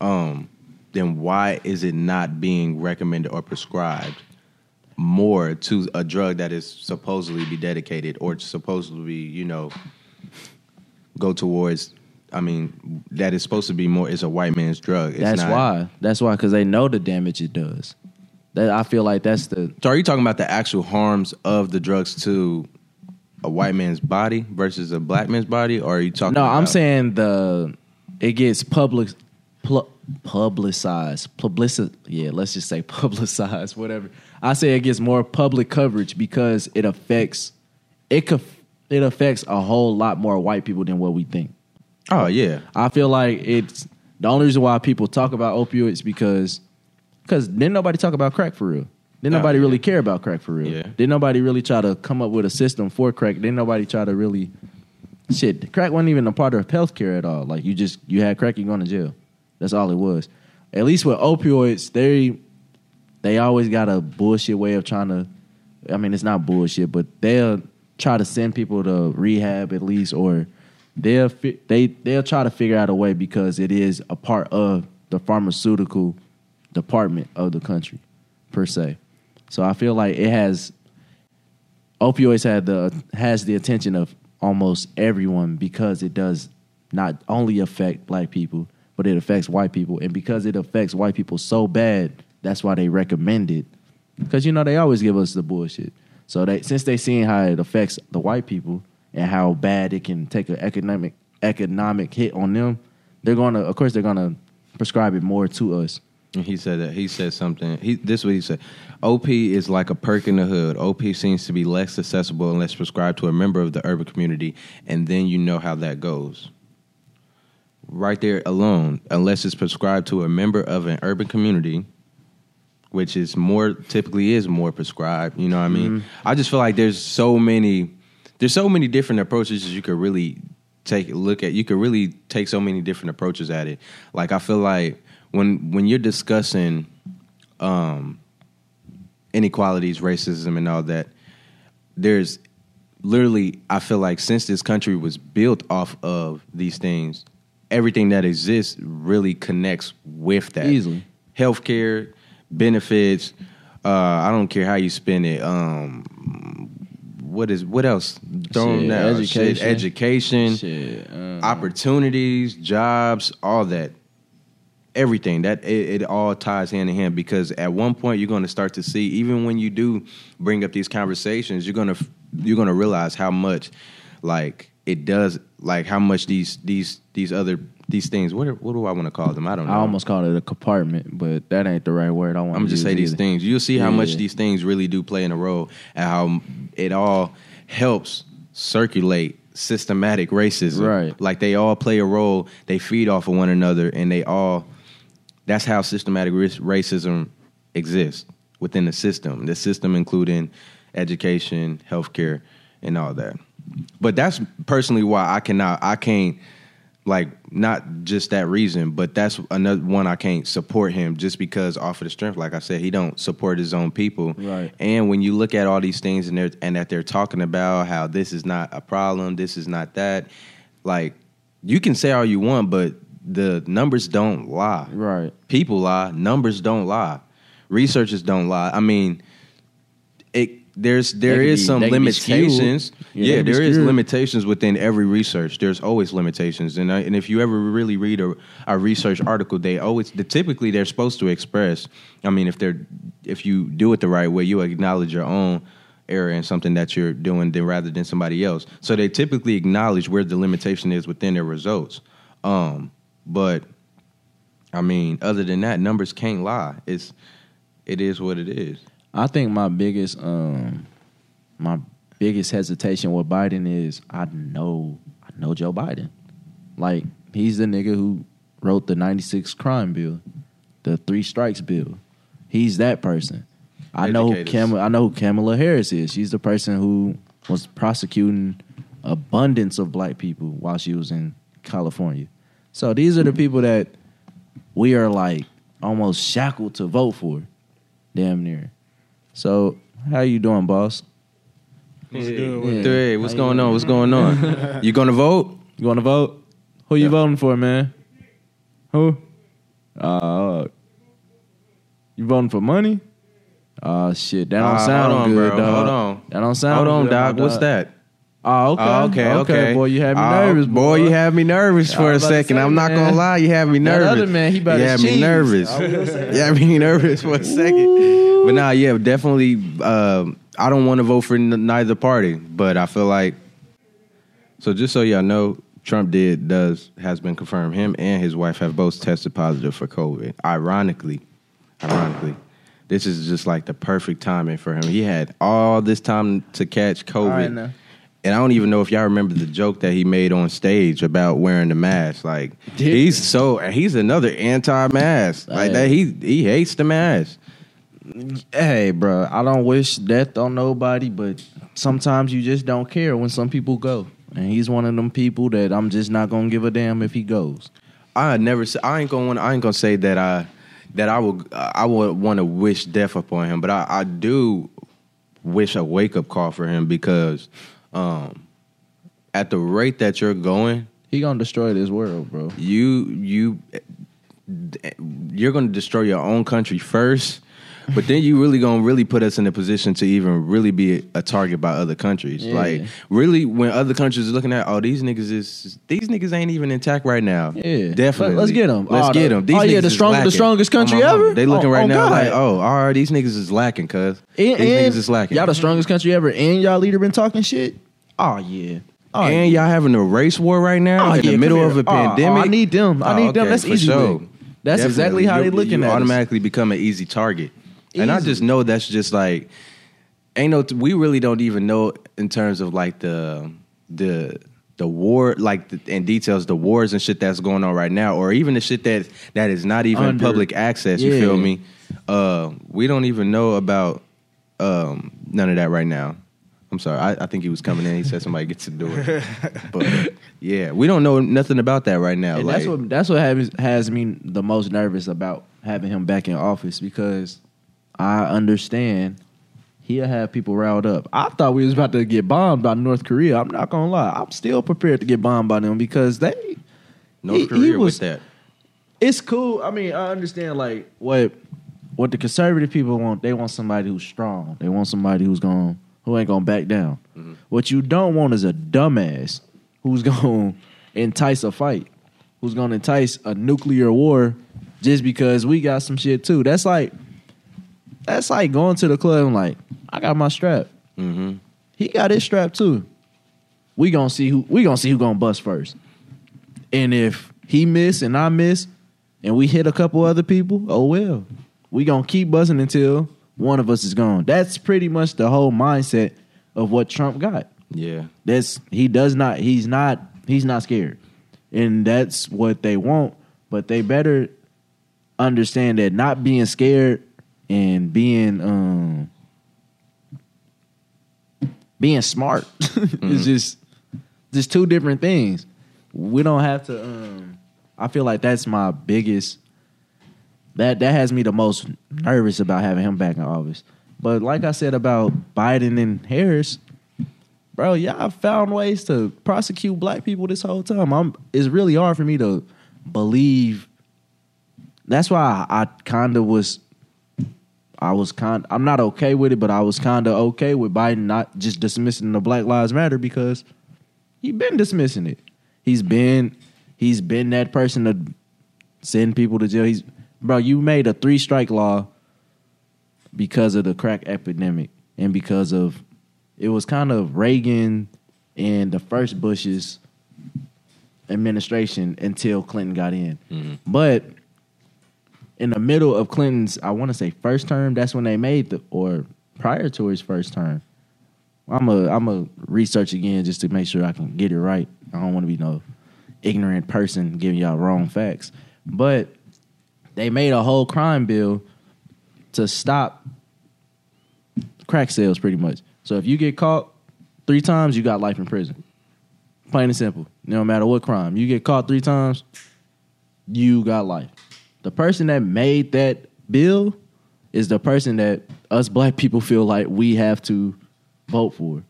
[SPEAKER 3] um, then why is it not being recommended or prescribed more to a drug that is supposedly be dedicated or supposedly be, you know, go towards? I mean, that is supposed to be more. It's a white man's drug. It's
[SPEAKER 1] that's
[SPEAKER 3] not-
[SPEAKER 1] why. That's why because they know the damage it does. That I feel like that's the
[SPEAKER 3] So, are you talking about the actual harms of the drugs to a white man's body versus a black man's body, or are you talking?
[SPEAKER 1] No, I'm saying the it gets public pl- publicized, publicit. Yeah, let's just say publicized. Whatever. I say it gets more public coverage because it affects it. Could, it affects a whole lot more white people than what we think.
[SPEAKER 3] Oh yeah,
[SPEAKER 1] I feel like it's the only reason why people talk about opioids because because didn't nobody talk about crack for real. Didn't
[SPEAKER 3] No,
[SPEAKER 1] nobody really care about crack for real.
[SPEAKER 3] Yeah.
[SPEAKER 1] Didn't nobody really try to come up with a system for crack. Didn't nobody try to really shit. Crack wasn't even a part of healthcare at all. Like you just you had crack, you going to jail. That's all it was. At least with opioids, they they always got a bullshit way of trying to. I mean, it's not bullshit, but they'll try to send people to rehab at least, or they'll fi- they they'll try to figure out a way because it is a part of the pharmaceutical department of the country per se. So I feel like it has opioids had the has the attention of almost everyone because it does not only affect black people, but it affects white people, and because it affects white people so bad, that's why they recommend it. Because you know they always give us the bullshit. So they since they seeing how it affects the white people and how bad it can take an economic economic hit on them, they're gonna of course they're gonna prescribe it more to us.
[SPEAKER 3] And he said that he said something. He this is what he said. OP is like a perk in the hood. OP seems to be less accessible unless prescribed to a member of the urban community, and then you know how that goes. Right there alone, unless it's prescribed to a member of an urban community, which is more typically is more prescribed. You know what I mean? Mm-hmm. I just feel like there's so many there's so many different approaches you could really take look at. You could really take so many different approaches at it. Like I feel like when when you're discussing um, inequalities, racism, and all that, there's literally I feel like since this country was built off of these things, everything that exists really connects with that
[SPEAKER 1] Easily.
[SPEAKER 3] healthcare benefits. Uh, I don't care how you spend it. Um, what is what else? Throw 'em
[SPEAKER 1] Shit,
[SPEAKER 3] down.
[SPEAKER 1] education.
[SPEAKER 3] Shit, education,
[SPEAKER 1] Shit, um,
[SPEAKER 3] opportunities, jobs, all that. Everything that it, it all ties hand in hand because at one point you're going to start to see even when you do bring up these conversations you're going to you're going to realize how much like it does like how much these these these other these things what are- what do I want to call them I don't know
[SPEAKER 1] I almost called it a compartment, but that ain't the right word. I want.
[SPEAKER 3] I'm just say these things. You'll see how much these things really do play in a role, and how it all helps circulate systematic racism.
[SPEAKER 1] Right.
[SPEAKER 3] Like they all play a role. They feed off of one another, and they all. That's how systematic racism exists within the system. The system including education, healthcare, and all that. But that's personally why I cannot. I can't like not just that reason, but that's another one I can't support him just because off of the strength, like I said, he don't support his own people.
[SPEAKER 1] Right.
[SPEAKER 3] And when you look at all these things and they're and that they're talking about how this is not a problem, this is not that, like you can say all you want, but the numbers don't lie.
[SPEAKER 1] Right.
[SPEAKER 3] People lie, numbers don't lie. Researchers don't lie. I mean, it there's there is
[SPEAKER 1] be-
[SPEAKER 3] some
[SPEAKER 1] they can be skewed.
[SPEAKER 3] limitations.
[SPEAKER 1] Yeah,
[SPEAKER 3] Yeah, there is limitations within every research. There's always limitations, and I, and if you ever really read a, a research article, they always the, typically they're supposed to express. I mean, if they're if you do it the right way, you acknowledge your own error in something that you're doing, than rather than somebody else. So they typically acknowledge where the limitation is within their results. Um, but I mean, other than that, numbers can't lie. It's it is what it is.
[SPEAKER 1] I think my biggest um my biggest hesitation with Biden is I know I know Joe Biden. Like he's the nigga who wrote the 96 crime bill, the three strikes bill. He's that person. I know who. Kam- I know who Kamala Harris is. She's the person who was prosecuting abundance of black people while she was in California. So these are the people that we are like almost shackled to vote for. Damn near. So how you doing, boss?
[SPEAKER 2] What's good
[SPEAKER 1] Yeah.
[SPEAKER 2] it?
[SPEAKER 3] Hey, what's going on? What's going on? you gonna vote?
[SPEAKER 1] You want to vote? Who you voting for, man? Who? Uh, you voting for money? Oh shit, that don't
[SPEAKER 3] Uh,
[SPEAKER 1] sound
[SPEAKER 3] hold on,
[SPEAKER 1] good,
[SPEAKER 3] bro.
[SPEAKER 1] dog.
[SPEAKER 3] Hold on.
[SPEAKER 1] That don't sound.
[SPEAKER 3] Hold on,
[SPEAKER 1] good, my
[SPEAKER 3] Doc. What's that?
[SPEAKER 1] Oh, okay.
[SPEAKER 3] Oh, okay, okay.
[SPEAKER 1] Boy, you had me
[SPEAKER 3] Oh,
[SPEAKER 1] nervous,
[SPEAKER 3] boy. You had me nervous
[SPEAKER 1] I
[SPEAKER 3] for a
[SPEAKER 1] was about to
[SPEAKER 3] second.
[SPEAKER 1] say,
[SPEAKER 3] I'm not
[SPEAKER 1] man.
[SPEAKER 3] gonna lie. You had me
[SPEAKER 1] That
[SPEAKER 3] nervous.
[SPEAKER 1] other man, he about
[SPEAKER 3] you
[SPEAKER 1] his
[SPEAKER 3] had me
[SPEAKER 1] cheese.
[SPEAKER 3] nervous.
[SPEAKER 1] I was
[SPEAKER 3] you had me nervous for a second. But nah, yeah, definitely. Um, I don't want to vote for n- neither party, but I feel like. So just so y'all know, Trump did does has been confirmed. Him and his wife have both tested positive for COVID. Ironically, ironically, this is just like the perfect timing for him. He had all this time to catch COVID.
[SPEAKER 1] All right, now.
[SPEAKER 3] And I don't even know if y'all remember the joke that he made on stage about wearing the mask. Like
[SPEAKER 1] Did-
[SPEAKER 3] he's so he's another anti-mask. Like
[SPEAKER 1] Hey.
[SPEAKER 3] that he he hates the mask.
[SPEAKER 1] Hey, bro, I don't wish death on nobody, but sometimes you just don't care when some people go. And he's one of them people that I'm just not gonna give a damn if he goes.
[SPEAKER 3] I never say I ain't gonna I ain't gonna say that I that I will I would want to wish death upon him, but I, I do wish a wake up call for him because um, at the rate that you're going,
[SPEAKER 1] He gonna destroy this world, bro.
[SPEAKER 3] you you you're to destroy your own country first but then you really going to really put us in a position to even really be a target by other countries
[SPEAKER 1] Yeah.
[SPEAKER 3] like really when other countries are looking at oh these niggas is these niggas ain't even intact right now
[SPEAKER 1] Yeah.
[SPEAKER 3] definitely
[SPEAKER 1] Let's get them.
[SPEAKER 3] let's
[SPEAKER 1] Oh,
[SPEAKER 3] get them these
[SPEAKER 1] oh, yeah, the
[SPEAKER 3] is
[SPEAKER 1] strong- the strongest
[SPEAKER 3] Oh,
[SPEAKER 1] country
[SPEAKER 3] my mama.
[SPEAKER 1] ever?
[SPEAKER 3] they looking
[SPEAKER 1] Oh,
[SPEAKER 3] right
[SPEAKER 1] oh,
[SPEAKER 3] now
[SPEAKER 1] God.
[SPEAKER 3] like oh all right these niggas is lacking cuz these
[SPEAKER 1] and
[SPEAKER 3] niggas is lacking
[SPEAKER 1] Y'all the strongest country ever, and y'all leader been talking shit. Oh yeah. Oh,
[SPEAKER 3] and y'all having a race war right now
[SPEAKER 1] Oh,
[SPEAKER 3] in
[SPEAKER 1] yeah,
[SPEAKER 3] the middle of a
[SPEAKER 1] here. Oh,
[SPEAKER 3] pandemic.
[SPEAKER 1] oh, I need them. I
[SPEAKER 3] Oh,
[SPEAKER 1] need them. That's easy.
[SPEAKER 3] sure.
[SPEAKER 1] That's
[SPEAKER 3] Definitely.
[SPEAKER 1] exactly how they looking
[SPEAKER 3] you
[SPEAKER 1] at us.
[SPEAKER 3] automatically become an easy target. And I just know that's just like ain't no we really don't even know in terms of like the the the war like the, and details the wars and shit that's going on right now or even the shit that that is not even
[SPEAKER 1] Under-
[SPEAKER 3] public access you feel me uh we don't even know about um none of that right now I'm sorry. I, I think he was coming in. He said somebody gets the door. But yeah, we don't know nothing about that right now.
[SPEAKER 1] And
[SPEAKER 3] like,
[SPEAKER 1] that's what that's what has, has me the most nervous about having him back in office because I understand he'll have people riled up. I thought we was about to get bombed by North Korea. I'm not gonna lie. I'm still prepared to get bombed by them because they
[SPEAKER 3] North
[SPEAKER 1] He- he
[SPEAKER 3] Korea
[SPEAKER 1] was-
[SPEAKER 3] with that.
[SPEAKER 1] it's cool. I mean, I understand like what what the conservative people want. They want somebody who's strong. They want somebody who's going who ain't gonna back down. Mm-hmm. What you don't want is a dumbass who's gonna entice a fight, who's gonna entice a nuclear war just because we got some shit too. That's like that's like going to the club and like, I got my strap.
[SPEAKER 3] Mm-hmm.
[SPEAKER 1] He got his strap too. We gonna see who we gonna see who gonna bust first. And if he miss and I miss, and we hit a couple other people, oh well. We gonna keep buzzing until one of us is gone. That's pretty much the whole mindset of what Trump got.
[SPEAKER 3] Yeah.
[SPEAKER 1] That's he does not he's not he's not scared. And that's what they want, but they better understand that not being scared and being um being smart is just just two different things. We don't have to um I feel like that's my biggest that that has me the most nervous about having him back in office. But like I said about Biden and Harris, bro, y'all found ways to prosecute black people this whole time. I'm it's really hard for me to believe. That's why I, I kind of was. I was kind. I'm not okay with it, but I was kind of okay with Biden not just dismissing the Black Lives Matter because he's been dismissing it. He's been he's been that person to send people to jail. He's bro. You made a three strike law because of the crack epidemic and because of it was kind of Reagan and the first Bush's administration until Clinton got in. Mm-hmm. But in the middle of Clinton's, I want to say first term, that's when they made the or prior to his first term. I'm a I'm a research again just to make sure I can get it right. I don't want to be no ignorant person giving y'all wrong facts. But they made a whole crime bill to stop crack sales pretty much. So if you get caught three times, you got life in prison. Plain and simple. No matter what crime. You get caught three times, you got life. The person that made that bill is the person that us black people feel like we have to vote for.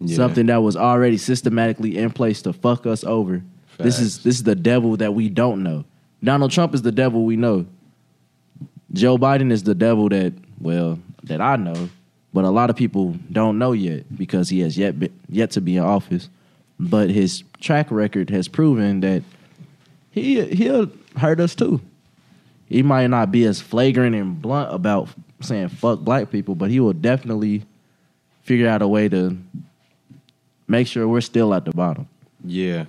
[SPEAKER 3] Yeah.
[SPEAKER 1] Something that was already systematically in place to fuck us over. This is this is the devil that we don't know. Donald Trump is the devil we know. Joe Biden is the devil that well that I know, but a lot of people don't know yet because he has yet be, yet to be in office. But his track record has proven that he he'll hurt us too. He might not be as flagrant and blunt about saying fuck black people, but he will definitely figure out a way to make sure we're still at the bottom.
[SPEAKER 3] Yeah.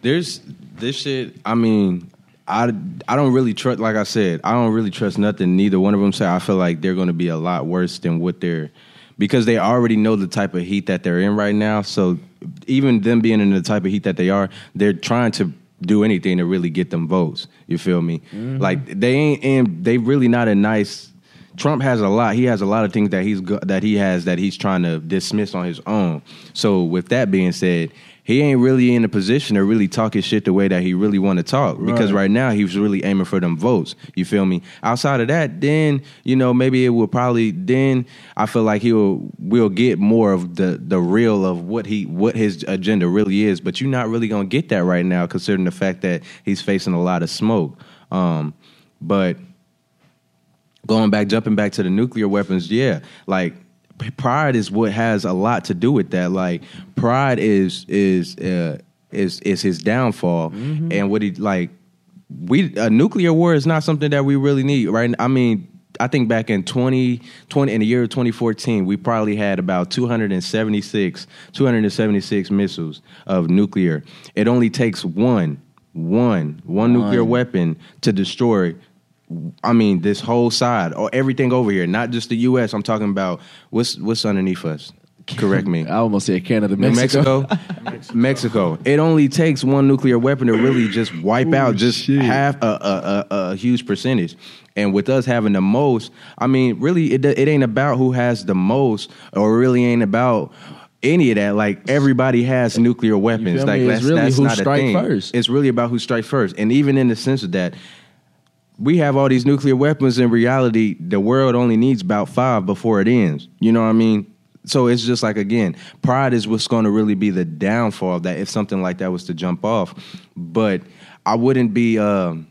[SPEAKER 3] There's this shit. I mean, I I don't really trust. Like I said, I don't really trust nothing. Neither one of them say. I feel like they're going to be a lot worse than what they're because they already know the type of heat that they're in right now. So even them being in the type of heat that they are, they're trying to do anything to really get them votes. You feel me? Mm-hmm. Like they ain't and they really not a nice. Trump has a lot. He has a lot of things that he's that he has that he's trying to dismiss on his own. So with that being said, he ain't really in a position to really talk his shit the way that he really want to talk because
[SPEAKER 1] Right.
[SPEAKER 3] right now he's really aiming for them votes. You feel me? Outside of that, then you know maybe it will probably then I feel like he'll will get more of the the real of what he what his agenda really is. But you're not really gonna get that right now, considering the fact that he's facing a lot of smoke. Um, but going back, jumping back to the nuclear weapons, yeah, like pride is what has a lot to do with that. Like pride is is uh, is is his downfall, and what he like. We a nuclear war is not something that we really need, right? I mean, I think back in 2020 in the year of 2014, we probably had about 276 276 missiles of nuclear. It only takes one one one nuclear weapon to destroy I mean, this whole side or everything over here, not just the U.S. I'm talking about what's what's underneath us. Correct me.
[SPEAKER 1] I almost said Canada, Mexico.
[SPEAKER 3] Mexico, Mexico. It only takes one nuclear weapon to really just wipe out just
[SPEAKER 1] shit.
[SPEAKER 3] half a, a, a, a huge percentage. And with us having the most, I mean, really, it it ain't about who has the most, or really ain't about any of that. Like everybody has nuclear weapons. Like
[SPEAKER 1] me?
[SPEAKER 3] That's,
[SPEAKER 1] really
[SPEAKER 3] that's
[SPEAKER 1] who
[SPEAKER 3] not a thing.
[SPEAKER 1] first.
[SPEAKER 3] It's really about who strikes first. And even in the sense of that, we have all these nuclear weapons. In reality, the world only needs about five before it ends. You know what I mean? So it's just like again, pride is what's going to really be the downfall of that if something like that was to jump off. But I wouldn't be. Um,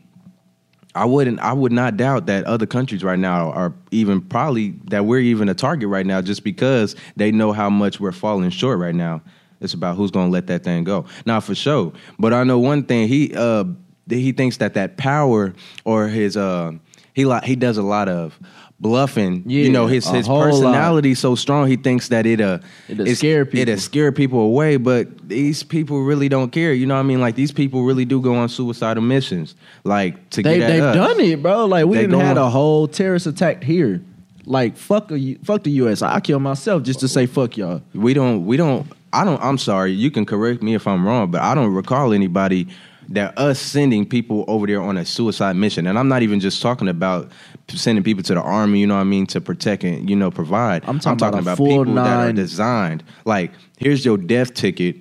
[SPEAKER 3] I wouldn't. I would not doubt that other countries right now are even probably that we're even a target right now, just because they know how much we're falling short right now. It's about who's going to let that thing go. Now, for sure. But I know one thing. He uh, he thinks that that power or his uh, he like he does a lot of bluffing. you know, his his personality so strong. He thinks that it uh
[SPEAKER 1] It'll scare people.
[SPEAKER 3] It'll scare people away. But these people really don't care. You know what I mean? Like these people really do go on suicidal missions. Like to
[SPEAKER 1] they,
[SPEAKER 3] get
[SPEAKER 1] they've
[SPEAKER 3] us.
[SPEAKER 1] done it, bro. Like we
[SPEAKER 3] They
[SPEAKER 1] didn't had
[SPEAKER 3] going-
[SPEAKER 1] a whole terrorist attack here. Like fuck a, U- fuck the U.S. I kill myself just to say fuck y'all.
[SPEAKER 3] we don't we don't i don't i'm sorry you can correct me if i'm wrong but i don't recall anybody that us sending people over there on a suicide mission and i'm not even just talking about sending people to the army you know what i mean to protect and you know provide.
[SPEAKER 1] I'm talking about a full
[SPEAKER 3] people that are
[SPEAKER 1] nine-
[SPEAKER 3] designed. Like here's your death ticket.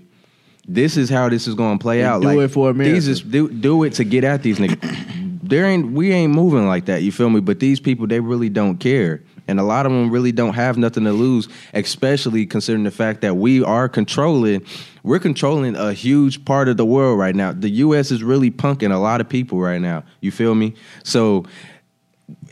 [SPEAKER 3] This is how this is going to play
[SPEAKER 1] And
[SPEAKER 3] out.
[SPEAKER 1] do
[SPEAKER 3] like
[SPEAKER 1] it for America.
[SPEAKER 3] these is do, do it to get at these niggas. There ain't we ain't moving like that you feel me? But these people they really don't care and a lot of them really don't have nothing to lose especially considering the fact that we are controlling we're controlling a huge part of the world right now the us is really punking a lot of people right now you feel me so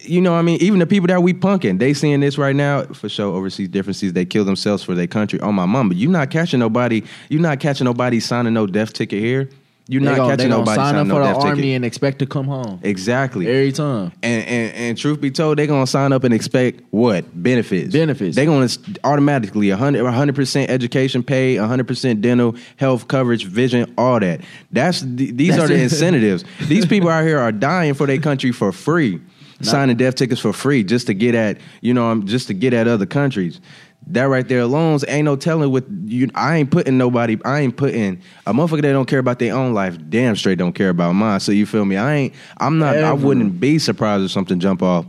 [SPEAKER 3] you know I mean? Even the people that we punking, they seeing this right now for sure. Overseas differences, they kill themselves for their country. Oh my mom, but you not catching nobody. You not catching nobody signing no death ticket here. You're
[SPEAKER 1] They
[SPEAKER 3] not
[SPEAKER 1] gon-
[SPEAKER 3] catching
[SPEAKER 1] gonna
[SPEAKER 3] nobody
[SPEAKER 1] sign up
[SPEAKER 3] signing
[SPEAKER 1] for the army
[SPEAKER 3] ticket.
[SPEAKER 1] and expect to come home
[SPEAKER 3] Exactly.
[SPEAKER 1] every time.
[SPEAKER 3] And, and and truth be told, they're gonna sign up and expect what benefits?
[SPEAKER 1] Benefits.
[SPEAKER 3] They're gonna automatically 100 percent education pay, hundred percent dental, health coverage, vision, all that. That's th- these
[SPEAKER 1] That's
[SPEAKER 3] are the incentives. these people out here are dying for their country for free, signing death tickets for free just to get at you know um, just to get at other countries. That right there alone ain't no telling what you. I ain't putting nobody. I ain't putting a motherfucker that don't care about their own life. Damn straight don't care about mine. So you feel me? I ain't. I'm not. I wouldn't be surprised if something jump off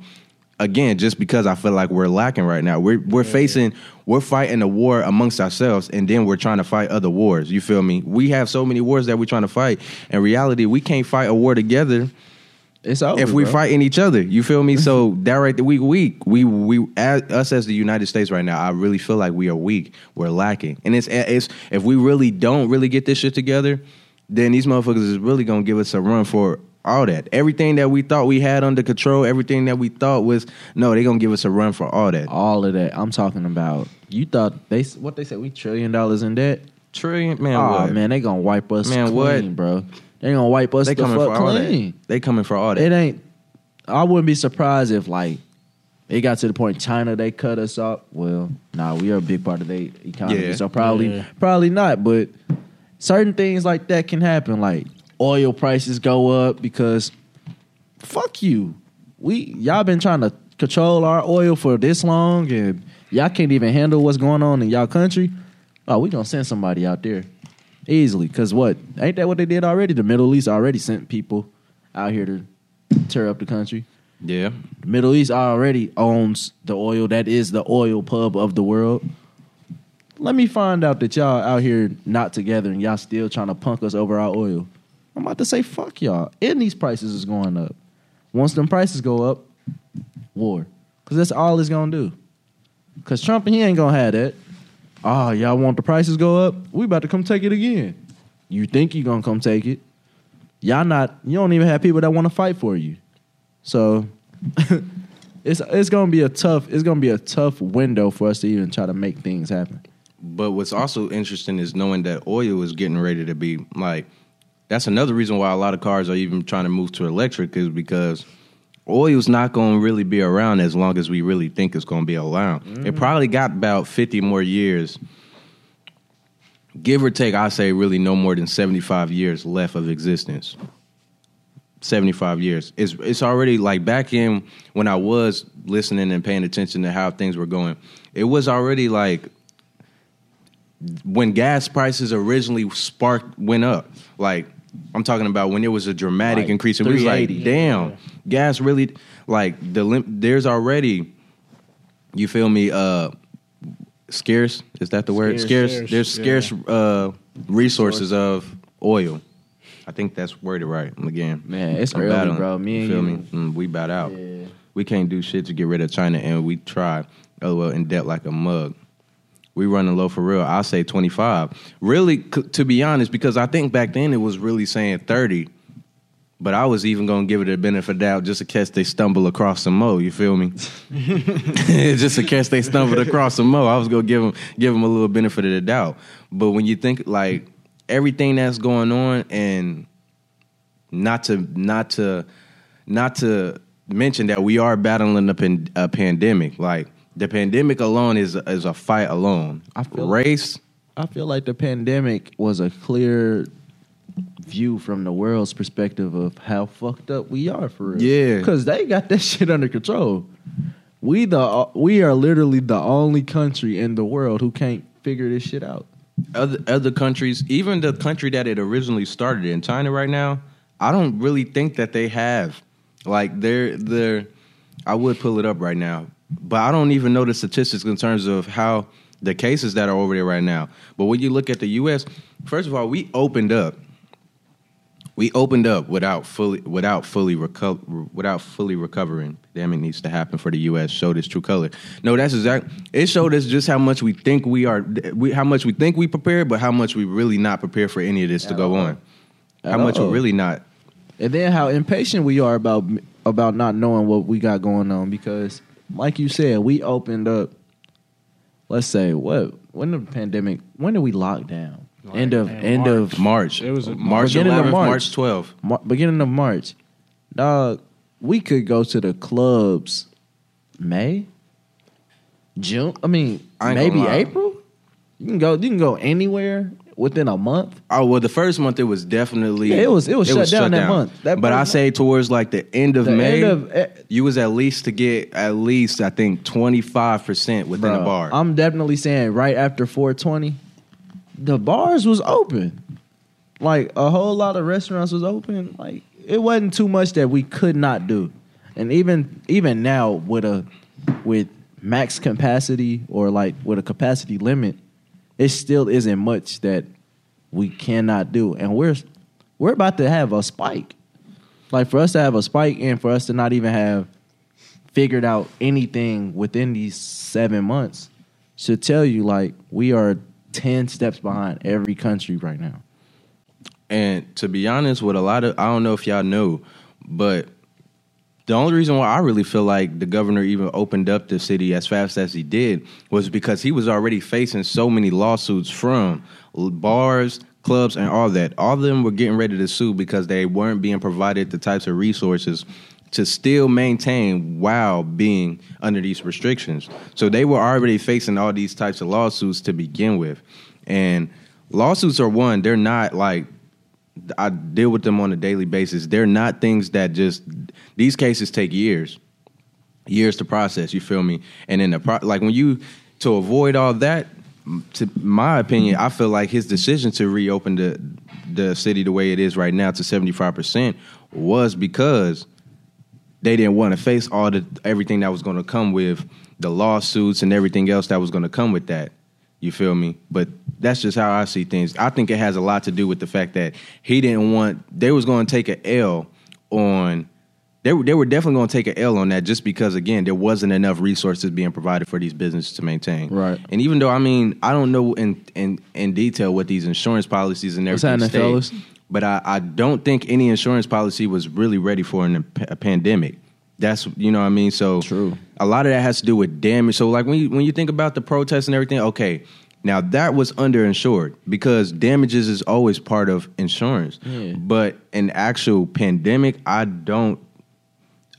[SPEAKER 3] again just because I feel like we're lacking right now. We're we're facing we're fighting a war amongst ourselves and then we're trying to fight other wars. You feel me? We have so many wars that we're trying to fight. In reality, we can't fight a war together
[SPEAKER 1] It's over.
[SPEAKER 3] if we
[SPEAKER 1] bro.
[SPEAKER 3] fighting each other. You feel me? So that right there, we weak. We we as, us as the United States right now. I really feel like we are weak. We're lacking, and it's it's if we really don't really get this shit together, then these motherfuckers is really gonna give us a run for all that. Everything that we thought we had under control, everything that we thought was no, they gonna give us a run for all that.
[SPEAKER 1] all of that. I'm talking about. You thought they what they said? We trillion dollars in debt.
[SPEAKER 3] Trillion man,
[SPEAKER 1] oh
[SPEAKER 3] what?
[SPEAKER 1] man, they gonna wipe us
[SPEAKER 3] Man,
[SPEAKER 1] clean,
[SPEAKER 3] what?
[SPEAKER 1] bro. They gonna wipe us
[SPEAKER 3] they
[SPEAKER 1] the
[SPEAKER 3] coming
[SPEAKER 1] fuck
[SPEAKER 3] for all
[SPEAKER 1] clean.
[SPEAKER 3] that. They coming for all that.
[SPEAKER 1] It ain't. I wouldn't be surprised if like it got to the point China they cut us off. Well, nah, we are a big part of their economy,
[SPEAKER 3] Yeah.
[SPEAKER 1] so probably
[SPEAKER 2] Yeah.
[SPEAKER 1] probably not. But certain things like that can happen. Like oil prices go up because fuck you. We y'all been trying to control our oil for this long, and y'all can't even handle what's going on in y'all country. Oh, we gonna send somebody out there easily. Cause what ain't that what they did already? The Middle East already sent people out here to tear up the country.
[SPEAKER 3] yeah,
[SPEAKER 1] The Middle East already owns the oil. That is the oil pub of the world. Let me find out that y'all out here not together and y'all still trying to punk us over our oil. I'm about to say fuck y'all. And these prices is going up. Once them prices go up, war. Cause that's all it's gonna do. Cause Trump he ain't gonna have that. Oh, y'all want the prices go up? We about to come take it again. You think you gonna come take it? Y'all not. You don't even have people that want to fight for you. So it's it's gonna be a tough. It's gonna be a tough window for us to even try to make things happen.
[SPEAKER 3] But what's also interesting is knowing that oil is getting ready to be like that's another reason why a lot of cars are even trying to move to electric is because oil's not going to really be around as long as we really think it's going to be around. It mm. probably got about 50 more years give or take I say really no more than 75 years left of existence. 75 years. It's it's already like back in when I was listening and paying attention to how things were going. It was already like when gas prices originally sparked went up. Like I'm talking about when there was a dramatic
[SPEAKER 1] Like
[SPEAKER 3] increase. And we was like,
[SPEAKER 1] 380.
[SPEAKER 3] damn, gas really like the lim- there's already you feel me uh scarce is that the word
[SPEAKER 1] Scarce,
[SPEAKER 3] scarce, there's
[SPEAKER 2] yeah.
[SPEAKER 3] scarce uh resources of oil i think that's worded right again
[SPEAKER 1] Man, it's
[SPEAKER 3] I'm
[SPEAKER 1] early,
[SPEAKER 3] battling.
[SPEAKER 1] bro. Me and
[SPEAKER 3] feel
[SPEAKER 1] you.
[SPEAKER 3] me mm, we bat out
[SPEAKER 1] Yeah.
[SPEAKER 3] we can't do shit to get rid of china and we try oh well in debt like a mug we running low for real i'll say 25 really c- to be honest because i think back then it was really saying 30 But I was even gonna give it a benefit of doubt just in case they stumble across some more. You feel me? just in case they stumbled across some more, I was gonna give them give them a little benefit of the doubt. But when you think like everything that's going on, and not to not to not to mention that we are battling a, pan, a pandemic. Like the pandemic alone is is a fight alone.
[SPEAKER 1] I feel-
[SPEAKER 3] race.
[SPEAKER 1] I feel like the pandemic was a clear view from the world's perspective of how fucked up we are for real.
[SPEAKER 3] Yeah.
[SPEAKER 1] because they got that shit under control. We the we are literally the only country in the world who can't figure this shit out.
[SPEAKER 3] other other countries, even the country that it originally started in, China right now, I don't really think that they have. Like they're they're I would pull it up right now, but I don't even know the statistics in terms of how the cases that are over there right now. But when you look at the US, first of all, we opened up. We opened up without fully without fully reco- without fully recovering. Damn, it needs to happen for the U.S. Showed its true color. No, that's exact. It showed us just how much we think we are, we, how much we think we prepared, but how much we really not prepared for any of this to go
[SPEAKER 1] all.
[SPEAKER 3] on.
[SPEAKER 1] At
[SPEAKER 3] How much
[SPEAKER 1] all.
[SPEAKER 3] we really not.
[SPEAKER 1] And then how impatient we are about about not knowing what we got going on because, like you said, we opened up. Let's say what when the pandemic when did we lock down? end of end of
[SPEAKER 3] March.
[SPEAKER 2] It was a-
[SPEAKER 3] March
[SPEAKER 1] Beginning of March.
[SPEAKER 3] March 12th.
[SPEAKER 1] Mar- beginning of March, dog. We could go to the clubs, May, June. I mean,
[SPEAKER 3] I
[SPEAKER 1] maybe. April. You can go. You can go anywhere within a month.
[SPEAKER 3] Oh well, the first month it was definitely
[SPEAKER 1] Yeah, it was- it was shut down that month. That
[SPEAKER 3] but I say towards like the end of
[SPEAKER 1] The
[SPEAKER 3] May,
[SPEAKER 1] end of- eh,
[SPEAKER 3] you was at least to get at least I think twenty five percent within
[SPEAKER 1] Bruh,
[SPEAKER 3] a bar.
[SPEAKER 1] I'm definitely saying right after 420, the bars was open. Like a whole lot of restaurants was open. Like it wasn't too much that we could not do. And even even now with a with max capacity or like with a capacity limit, it still isn't much that we cannot do. And we're we're about to have a spike. Like for us to have a spike and for us to not even have figured out anything within these seven months should tell you like we are 10 steps behind every country right now.
[SPEAKER 3] And to be honest, with a lot of I don't know if y'all know, but the only reason why I really feel like the governor even opened up the city as fast as he did was because he was already facing so many lawsuits from bars, clubs, and all that. All of them were getting ready to sue because they weren't being provided the types of resources to still maintain while being under these restrictions. So they were already facing all these types of lawsuits to begin with. And lawsuits are one, they're not like I deal with them on a daily basis. They're not things that just these cases take years, years to process. You feel me? And in the pro, like when you to avoid all that, to my opinion, I feel like his decision to reopen the the city the way it is right now to seventy five percent was because they didn't want to face all the everything that was going to come with the lawsuits and everything else that was going to come with that. You feel me? But that's just how I see things. I think it has a lot to do with the fact that he didn't want they was going to take an L on they were, they were definitely going to take an L on that just because again there wasn't enough resources being provided for these businesses to maintain.
[SPEAKER 1] Right.
[SPEAKER 3] And even though I mean I don't know in in in detail what these insurance policies and everything state, but I, I don't think any insurance policy was really ready for an, a pandemic. That's you know what I mean. So
[SPEAKER 1] True.
[SPEAKER 3] A lot of that has to do with damage. So like when you when you think about the protests and everything, okay, now that was underinsured because damages is always part of insurance.
[SPEAKER 1] Yeah.
[SPEAKER 3] But an actual pandemic, I don't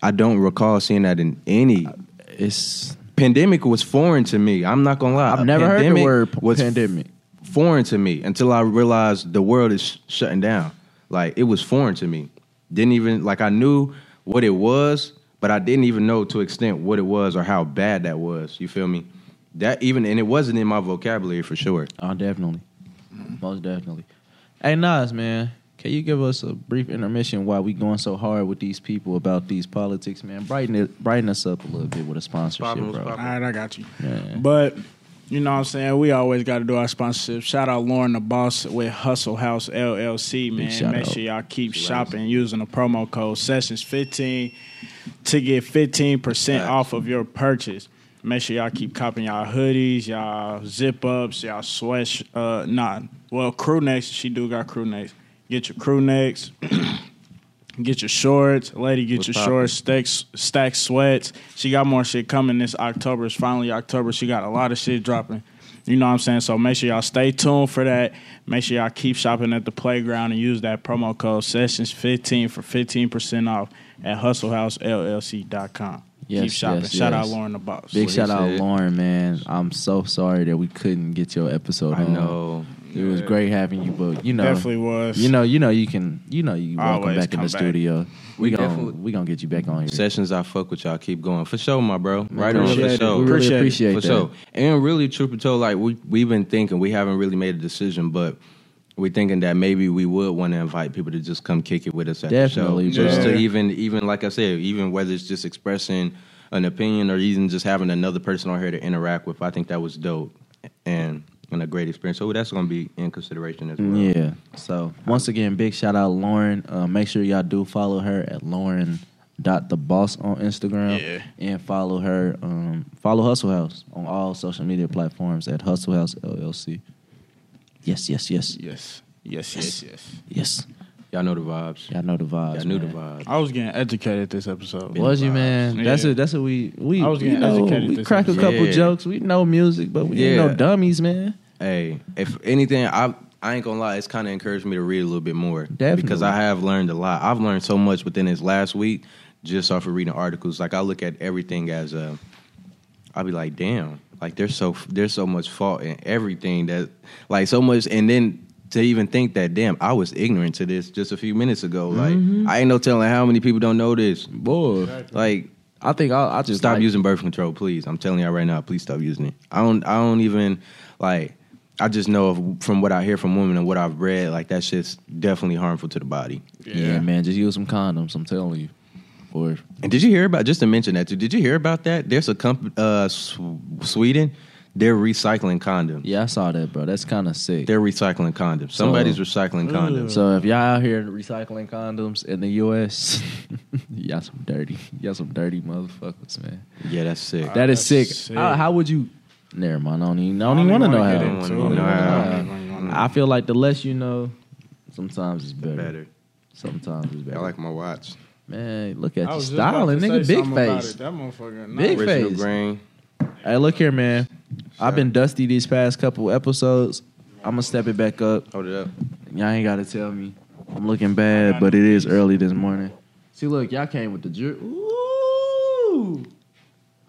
[SPEAKER 3] I don't recall seeing that in any
[SPEAKER 1] It's
[SPEAKER 3] pandemic was foreign to me. I'm not gonna lie.
[SPEAKER 1] I've never heard the word
[SPEAKER 3] was
[SPEAKER 1] pandemic.
[SPEAKER 3] foreign to me until I realized the world is sh- shutting down. Like it was foreign to me. Didn't even like I knew what it was, but I didn't even know to extent what it was or how bad that was. You feel me? That even and it wasn't in my vocabulary for sure.
[SPEAKER 1] Oh, definitely. Most definitely. Hey Nas, man, can you give us a brief intermission while we going so hard with these people about these politics, man? Brighten it brighten us up a little bit with a sponsorship,
[SPEAKER 3] Poppin',
[SPEAKER 1] bro.
[SPEAKER 2] All right, I got you.
[SPEAKER 1] Yeah.
[SPEAKER 2] But you know what I'm saying? We always got to do our sponsorship. Shout out Lauren the Boss with Hustle House LLC, man.
[SPEAKER 1] shout
[SPEAKER 2] Make
[SPEAKER 1] out.
[SPEAKER 2] sure y'all keep shopping using the promo code Sessions15 to get 15% off of your purchase. Make sure y'all keep copping y'all hoodies, y'all zip ups, y'all sweat. Uh, nah, well, crew necks. She do got crew necks. Get your crew necks. Get your shorts, lady. Get
[SPEAKER 3] What's
[SPEAKER 2] your
[SPEAKER 3] poppin'?
[SPEAKER 2] shorts, stacks, stack sweats. She got more shit coming this October. It's finally October. She got a lot of shit dropping. You know what I'm saying? So make sure y'all stay tuned for that. Make sure y'all keep shopping at the playground and use that promo code Sessions15 for 15% off at HustleHouseLLC.com.
[SPEAKER 1] Yes,
[SPEAKER 2] keep shopping.
[SPEAKER 1] yes,
[SPEAKER 2] Shout
[SPEAKER 1] yes.
[SPEAKER 2] out Lauren the Boss.
[SPEAKER 1] Big
[SPEAKER 3] he
[SPEAKER 1] shout out
[SPEAKER 3] said.
[SPEAKER 1] Lauren, man. I'm so sorry that we couldn't get your episode.
[SPEAKER 3] I
[SPEAKER 1] on.
[SPEAKER 3] know.
[SPEAKER 1] It was great having you, but you know,
[SPEAKER 2] Definitely was.
[SPEAKER 1] you know, you know, you can, you know, you welcome
[SPEAKER 2] Always
[SPEAKER 1] back in
[SPEAKER 2] come
[SPEAKER 1] the
[SPEAKER 2] back.
[SPEAKER 1] studio. We,
[SPEAKER 3] We
[SPEAKER 1] gonna,
[SPEAKER 3] definitely-
[SPEAKER 1] we gonna get you back on here.
[SPEAKER 3] Sessions, I fuck with y'all. Keep going for sure, my bro. Right on
[SPEAKER 1] appreciate
[SPEAKER 3] for
[SPEAKER 1] it.
[SPEAKER 3] sure.
[SPEAKER 1] We really
[SPEAKER 2] Appreciate it.
[SPEAKER 1] appreciate
[SPEAKER 3] for
[SPEAKER 1] that.
[SPEAKER 3] sure. And really, truth be told, like we we've been thinking, we haven't really made a decision, but we're thinking that maybe we would want to invite people to just come kick it with us at
[SPEAKER 1] Definitely,
[SPEAKER 3] the show, just
[SPEAKER 2] bro.
[SPEAKER 3] to even even like I said, even whether it's just expressing an opinion or even just having another person on here to interact with. I think that was dope and and a great experience. So that's going to be in consideration as well.
[SPEAKER 1] Yeah. So once again, big shout out Lauren. Uh, make sure y'all do follow her at Lauren dot the boss on Instagram
[SPEAKER 2] Yeah.
[SPEAKER 1] and follow her um, follow Hustle House on all social media platforms at Hustle House LLC. Yes, yes, yes,
[SPEAKER 2] Yes. Yes, yes, yes.
[SPEAKER 1] yes.
[SPEAKER 3] Y'all know the vibes.
[SPEAKER 1] Y'all know the vibes.
[SPEAKER 3] Y'all knew the
[SPEAKER 1] man.
[SPEAKER 3] vibes.
[SPEAKER 2] I was getting educated this episode.
[SPEAKER 3] Been
[SPEAKER 1] Was
[SPEAKER 3] the
[SPEAKER 1] you
[SPEAKER 3] vibes.
[SPEAKER 1] man? That's
[SPEAKER 2] Yeah.
[SPEAKER 1] it. That's what we we.
[SPEAKER 2] I was
[SPEAKER 1] you
[SPEAKER 2] getting
[SPEAKER 1] know,
[SPEAKER 2] educated
[SPEAKER 1] We
[SPEAKER 2] this
[SPEAKER 1] crack a
[SPEAKER 2] episode.
[SPEAKER 1] couple
[SPEAKER 3] Yeah.
[SPEAKER 1] jokes. We know music, but we ain't
[SPEAKER 3] Yeah.
[SPEAKER 1] no dummies, man.
[SPEAKER 3] Hey, if anything, I I ain't gonna lie, it's kind of encouraged me to read a little bit more.
[SPEAKER 1] Definitely.
[SPEAKER 3] because I have learned a lot. I've learned so much within this last week just off of reading articles. Like I look at everything as a, I'll be like, damn, like there's so there's so much fault in everything that like so much, and then to even think that damn, I was ignorant to this just a few minutes ago. Like I ain't no telling how many people don't know this.
[SPEAKER 1] Boy,
[SPEAKER 3] Like
[SPEAKER 1] I think I'll, I'll just
[SPEAKER 3] stop
[SPEAKER 1] like-
[SPEAKER 3] using birth control, please. I'm telling y'all right now, please stop using it. I don't. I don't even like. I just know of, from what I hear from women and what I've read, like that shit's definitely harmful to the body.
[SPEAKER 1] Yeah. man, just use some condoms. I'm telling you. Or
[SPEAKER 3] And did you hear about? Just to mention that too. Did you hear about that? There's a company, uh, Sweden. They're recycling condoms.
[SPEAKER 1] yeah, I saw that, bro. That's kind of sick.
[SPEAKER 3] They're recycling condoms. Somebody's recycling condoms.
[SPEAKER 1] So if y'all out here recycling condoms in the U.S., y'all some dirty, y'all some dirty motherfuckers, man.
[SPEAKER 3] Yeah, that's sick.
[SPEAKER 1] That is
[SPEAKER 2] that's
[SPEAKER 1] sick.
[SPEAKER 2] sick.
[SPEAKER 1] How, how would you? Never mind. I don't even, I don't
[SPEAKER 2] I
[SPEAKER 1] even
[SPEAKER 2] don't
[SPEAKER 1] want to know
[SPEAKER 2] wanna
[SPEAKER 1] how.
[SPEAKER 2] get
[SPEAKER 3] I don't wanna know
[SPEAKER 2] I
[SPEAKER 3] how.
[SPEAKER 2] don't wanna-
[SPEAKER 1] I feel like the less you know, sometimes it's better.
[SPEAKER 3] better.
[SPEAKER 1] Sometimes it's better.
[SPEAKER 3] I like my watch.
[SPEAKER 1] Man, look at
[SPEAKER 2] I
[SPEAKER 1] you
[SPEAKER 2] was just about
[SPEAKER 1] styling, nigga. Big face.
[SPEAKER 2] That motherfucker.
[SPEAKER 1] Big
[SPEAKER 2] nice.
[SPEAKER 3] Original
[SPEAKER 1] face.
[SPEAKER 3] grain.
[SPEAKER 1] Hey, look here, man. I've been dusty these past couple episodes. I'm gonna step it back up.
[SPEAKER 3] Hold it up.
[SPEAKER 1] Y'all ain't gotta tell me. I'm looking bad, but it is early this morning. See, look, y'all came with the jewelry. Ooh,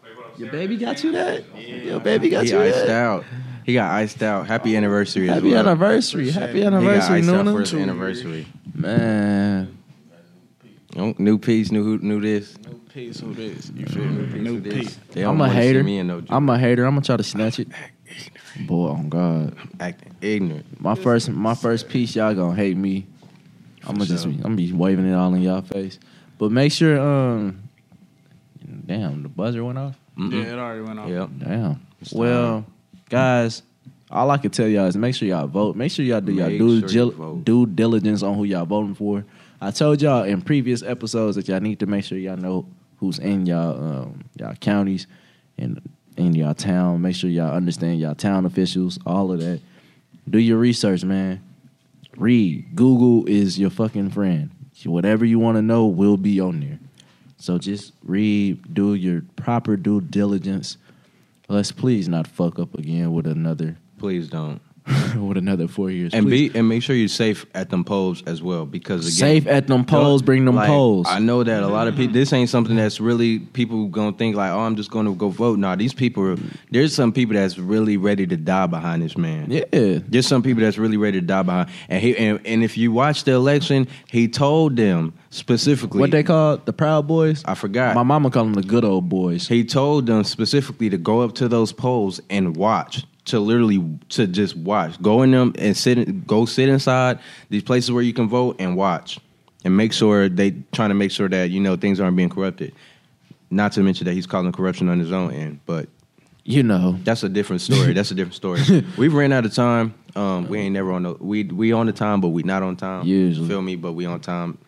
[SPEAKER 5] Wait, what up,
[SPEAKER 1] your baby got you that. Your baby got you that.
[SPEAKER 3] He
[SPEAKER 1] you
[SPEAKER 3] iced
[SPEAKER 1] that.
[SPEAKER 3] out. He got iced out. Happy oh, anniversary as
[SPEAKER 1] Happy
[SPEAKER 3] well.
[SPEAKER 1] anniversary! Happy
[SPEAKER 3] He got
[SPEAKER 1] anniversary,
[SPEAKER 3] iced out for
[SPEAKER 1] Nuna.
[SPEAKER 3] his anniversary.
[SPEAKER 1] Man,
[SPEAKER 3] Oh, new piece, new who, new this.
[SPEAKER 2] New piece. Who this? You feel me? New
[SPEAKER 3] Who this.
[SPEAKER 2] piece.
[SPEAKER 3] They don't
[SPEAKER 1] I'm a
[SPEAKER 3] wanna see
[SPEAKER 1] hater.
[SPEAKER 3] Me in no
[SPEAKER 1] I'm a hater. I'm gonna try to snatch it. Boy, on God,
[SPEAKER 3] acting ignorant.
[SPEAKER 1] my first, my first piece, y'all gonna hate me. I'm gonna just, be, I'm gonna be waving it all in y'all face. But make sure, um, damn, the buzzer went off.
[SPEAKER 3] Mm-mm.
[SPEAKER 2] Yeah, it already went off.
[SPEAKER 3] Yep.
[SPEAKER 1] Damn.
[SPEAKER 3] It's
[SPEAKER 1] Well, guys, all I can tell y'all is make sure y'all vote. Make sure y'all do y'all
[SPEAKER 3] Make
[SPEAKER 1] due,
[SPEAKER 3] sure you
[SPEAKER 1] gil-
[SPEAKER 3] vote.
[SPEAKER 1] due diligence on who y'all voting for. I told y'all in previous episodes that y'all need to make sure y'all know who's in y'all um, y'all counties and in y'all town. Make sure y'all understand y'all town officials, all of that. Do your research, man. Read. Google is your fucking friend. Whatever you want to know will be on there. So just read, do your proper due diligence. Let's please not fuck up again with another
[SPEAKER 3] Please don't.
[SPEAKER 1] with another four years.
[SPEAKER 3] And
[SPEAKER 1] Please.
[SPEAKER 3] be and make sure you're safe at them polls as well because again,
[SPEAKER 1] safe at them polls. Bring them
[SPEAKER 3] like,
[SPEAKER 1] polls.
[SPEAKER 3] I know that a lot of people. This ain't something that's really people gonna think like, oh, I'm just gonna go vote. Nah, these people. Are, there's some people that's really ready to die behind this man.
[SPEAKER 1] yeah,
[SPEAKER 3] There's some people that's really ready to die behind. And he and, and if you watch the election, he told them specifically
[SPEAKER 1] what they call the Proud Boys.
[SPEAKER 3] I forgot.
[SPEAKER 1] My mama called them the good old boys.
[SPEAKER 3] He told them specifically to go up to those polls and watch. To literally to just watch. Go in them and sit go sit inside these places where you can vote and watch. And make sure they trying to make sure that, you know, things aren't being corrupted. Not to mention that he's calling corruption on his own end, but
[SPEAKER 1] You know,
[SPEAKER 3] that's a different story. That's a different story. We've ran out of time. Um, we ain't never on the we we on the time, but we not on time.
[SPEAKER 1] Usually.
[SPEAKER 3] feel me, but we on time.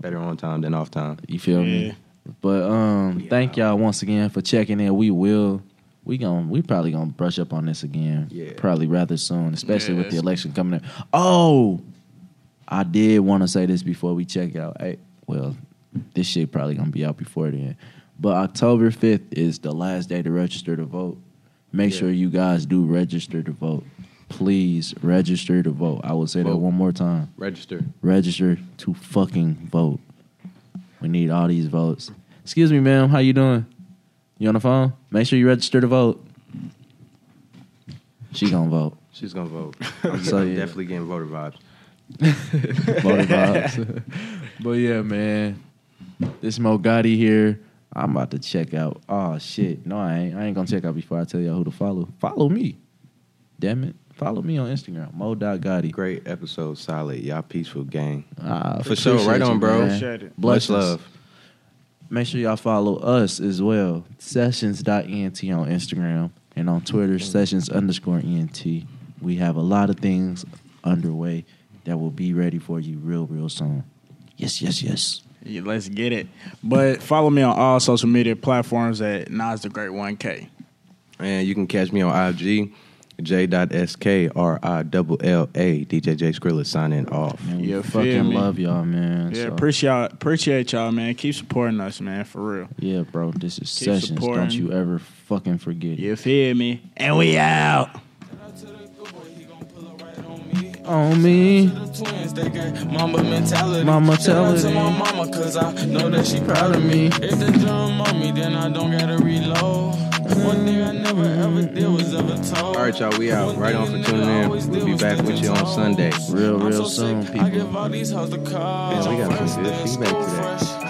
[SPEAKER 3] Better on time than off time.
[SPEAKER 1] you feel
[SPEAKER 2] Yeah.
[SPEAKER 1] me. But um, thank y'all once again for checking in. We will. We gon' we probably gonna brush up on this again.
[SPEAKER 3] Yeah.
[SPEAKER 1] Probably rather soon, especially
[SPEAKER 2] Yeah,
[SPEAKER 1] with the election coming in. Oh, I did want to say this before we check out. Hey, well, this shit probably gonna be out before then. But October fifth is the last day to register to vote. Make
[SPEAKER 3] Yeah.
[SPEAKER 1] sure you guys do register to vote. Please register to vote. I will say that one more time.
[SPEAKER 3] Register.
[SPEAKER 1] Register to fucking vote. We need all these votes. Excuse me, ma'am. How you doing? You on the phone? Make sure you register to vote. She gonna vote.
[SPEAKER 3] She's gonna vote. I'm,
[SPEAKER 1] So,
[SPEAKER 3] I'm
[SPEAKER 1] yeah.
[SPEAKER 3] definitely getting voter vibes.
[SPEAKER 1] Voter vibes. but yeah, man. This Mo Gotti here. I'm about to check out. Oh shit. No, I ain't. I ain't gonna check out before I tell y'all who to follow. Follow me. Damn it. Follow me on Instagram. Mo.Gotti.
[SPEAKER 3] Great episode, solid. Y'all peaceful gang.
[SPEAKER 1] Ah,
[SPEAKER 3] For sure. Right on, bro.
[SPEAKER 1] man.
[SPEAKER 3] Much love.
[SPEAKER 1] Make sure y'all follow us as well. Sessions.ent on Instagram and on Twitter, sessions underscore ent. We have a lot of things underway that will be ready for you real, real soon. Yes, yes, yes.
[SPEAKER 2] Yeah, let's get it. But follow me on all social media platforms at Nas the Great 1K.
[SPEAKER 3] And you can catch me on IG, J.SKRILLA, DJ J Skrilla signing off.
[SPEAKER 1] Man,
[SPEAKER 2] Yeah,
[SPEAKER 1] fucking
[SPEAKER 2] me.
[SPEAKER 1] love y'all, man.
[SPEAKER 2] Yeah,
[SPEAKER 1] So,
[SPEAKER 2] appreciate y'all, appreciate y'all, man. Keep supporting us, man, for real.
[SPEAKER 1] yeah, bro. This is
[SPEAKER 2] Keep
[SPEAKER 1] Sessions.
[SPEAKER 2] supporting.
[SPEAKER 1] Don't you ever fucking forget it.
[SPEAKER 2] You feel me? And we out.
[SPEAKER 1] On me.
[SPEAKER 4] Twins, they got mama mentality.
[SPEAKER 1] Mama
[SPEAKER 4] Shout out to my mama, cause I know that she proud of me. If the drum on me, then I don't gotta reload. One thing I never ever did was ever told.
[SPEAKER 3] All right, y'all, we out. Right on for tuning in. We'll be back with you on Sunday.
[SPEAKER 1] Real, real soon, people.
[SPEAKER 4] I give all these hoes the call.
[SPEAKER 3] Yeah, we got some good feedback today.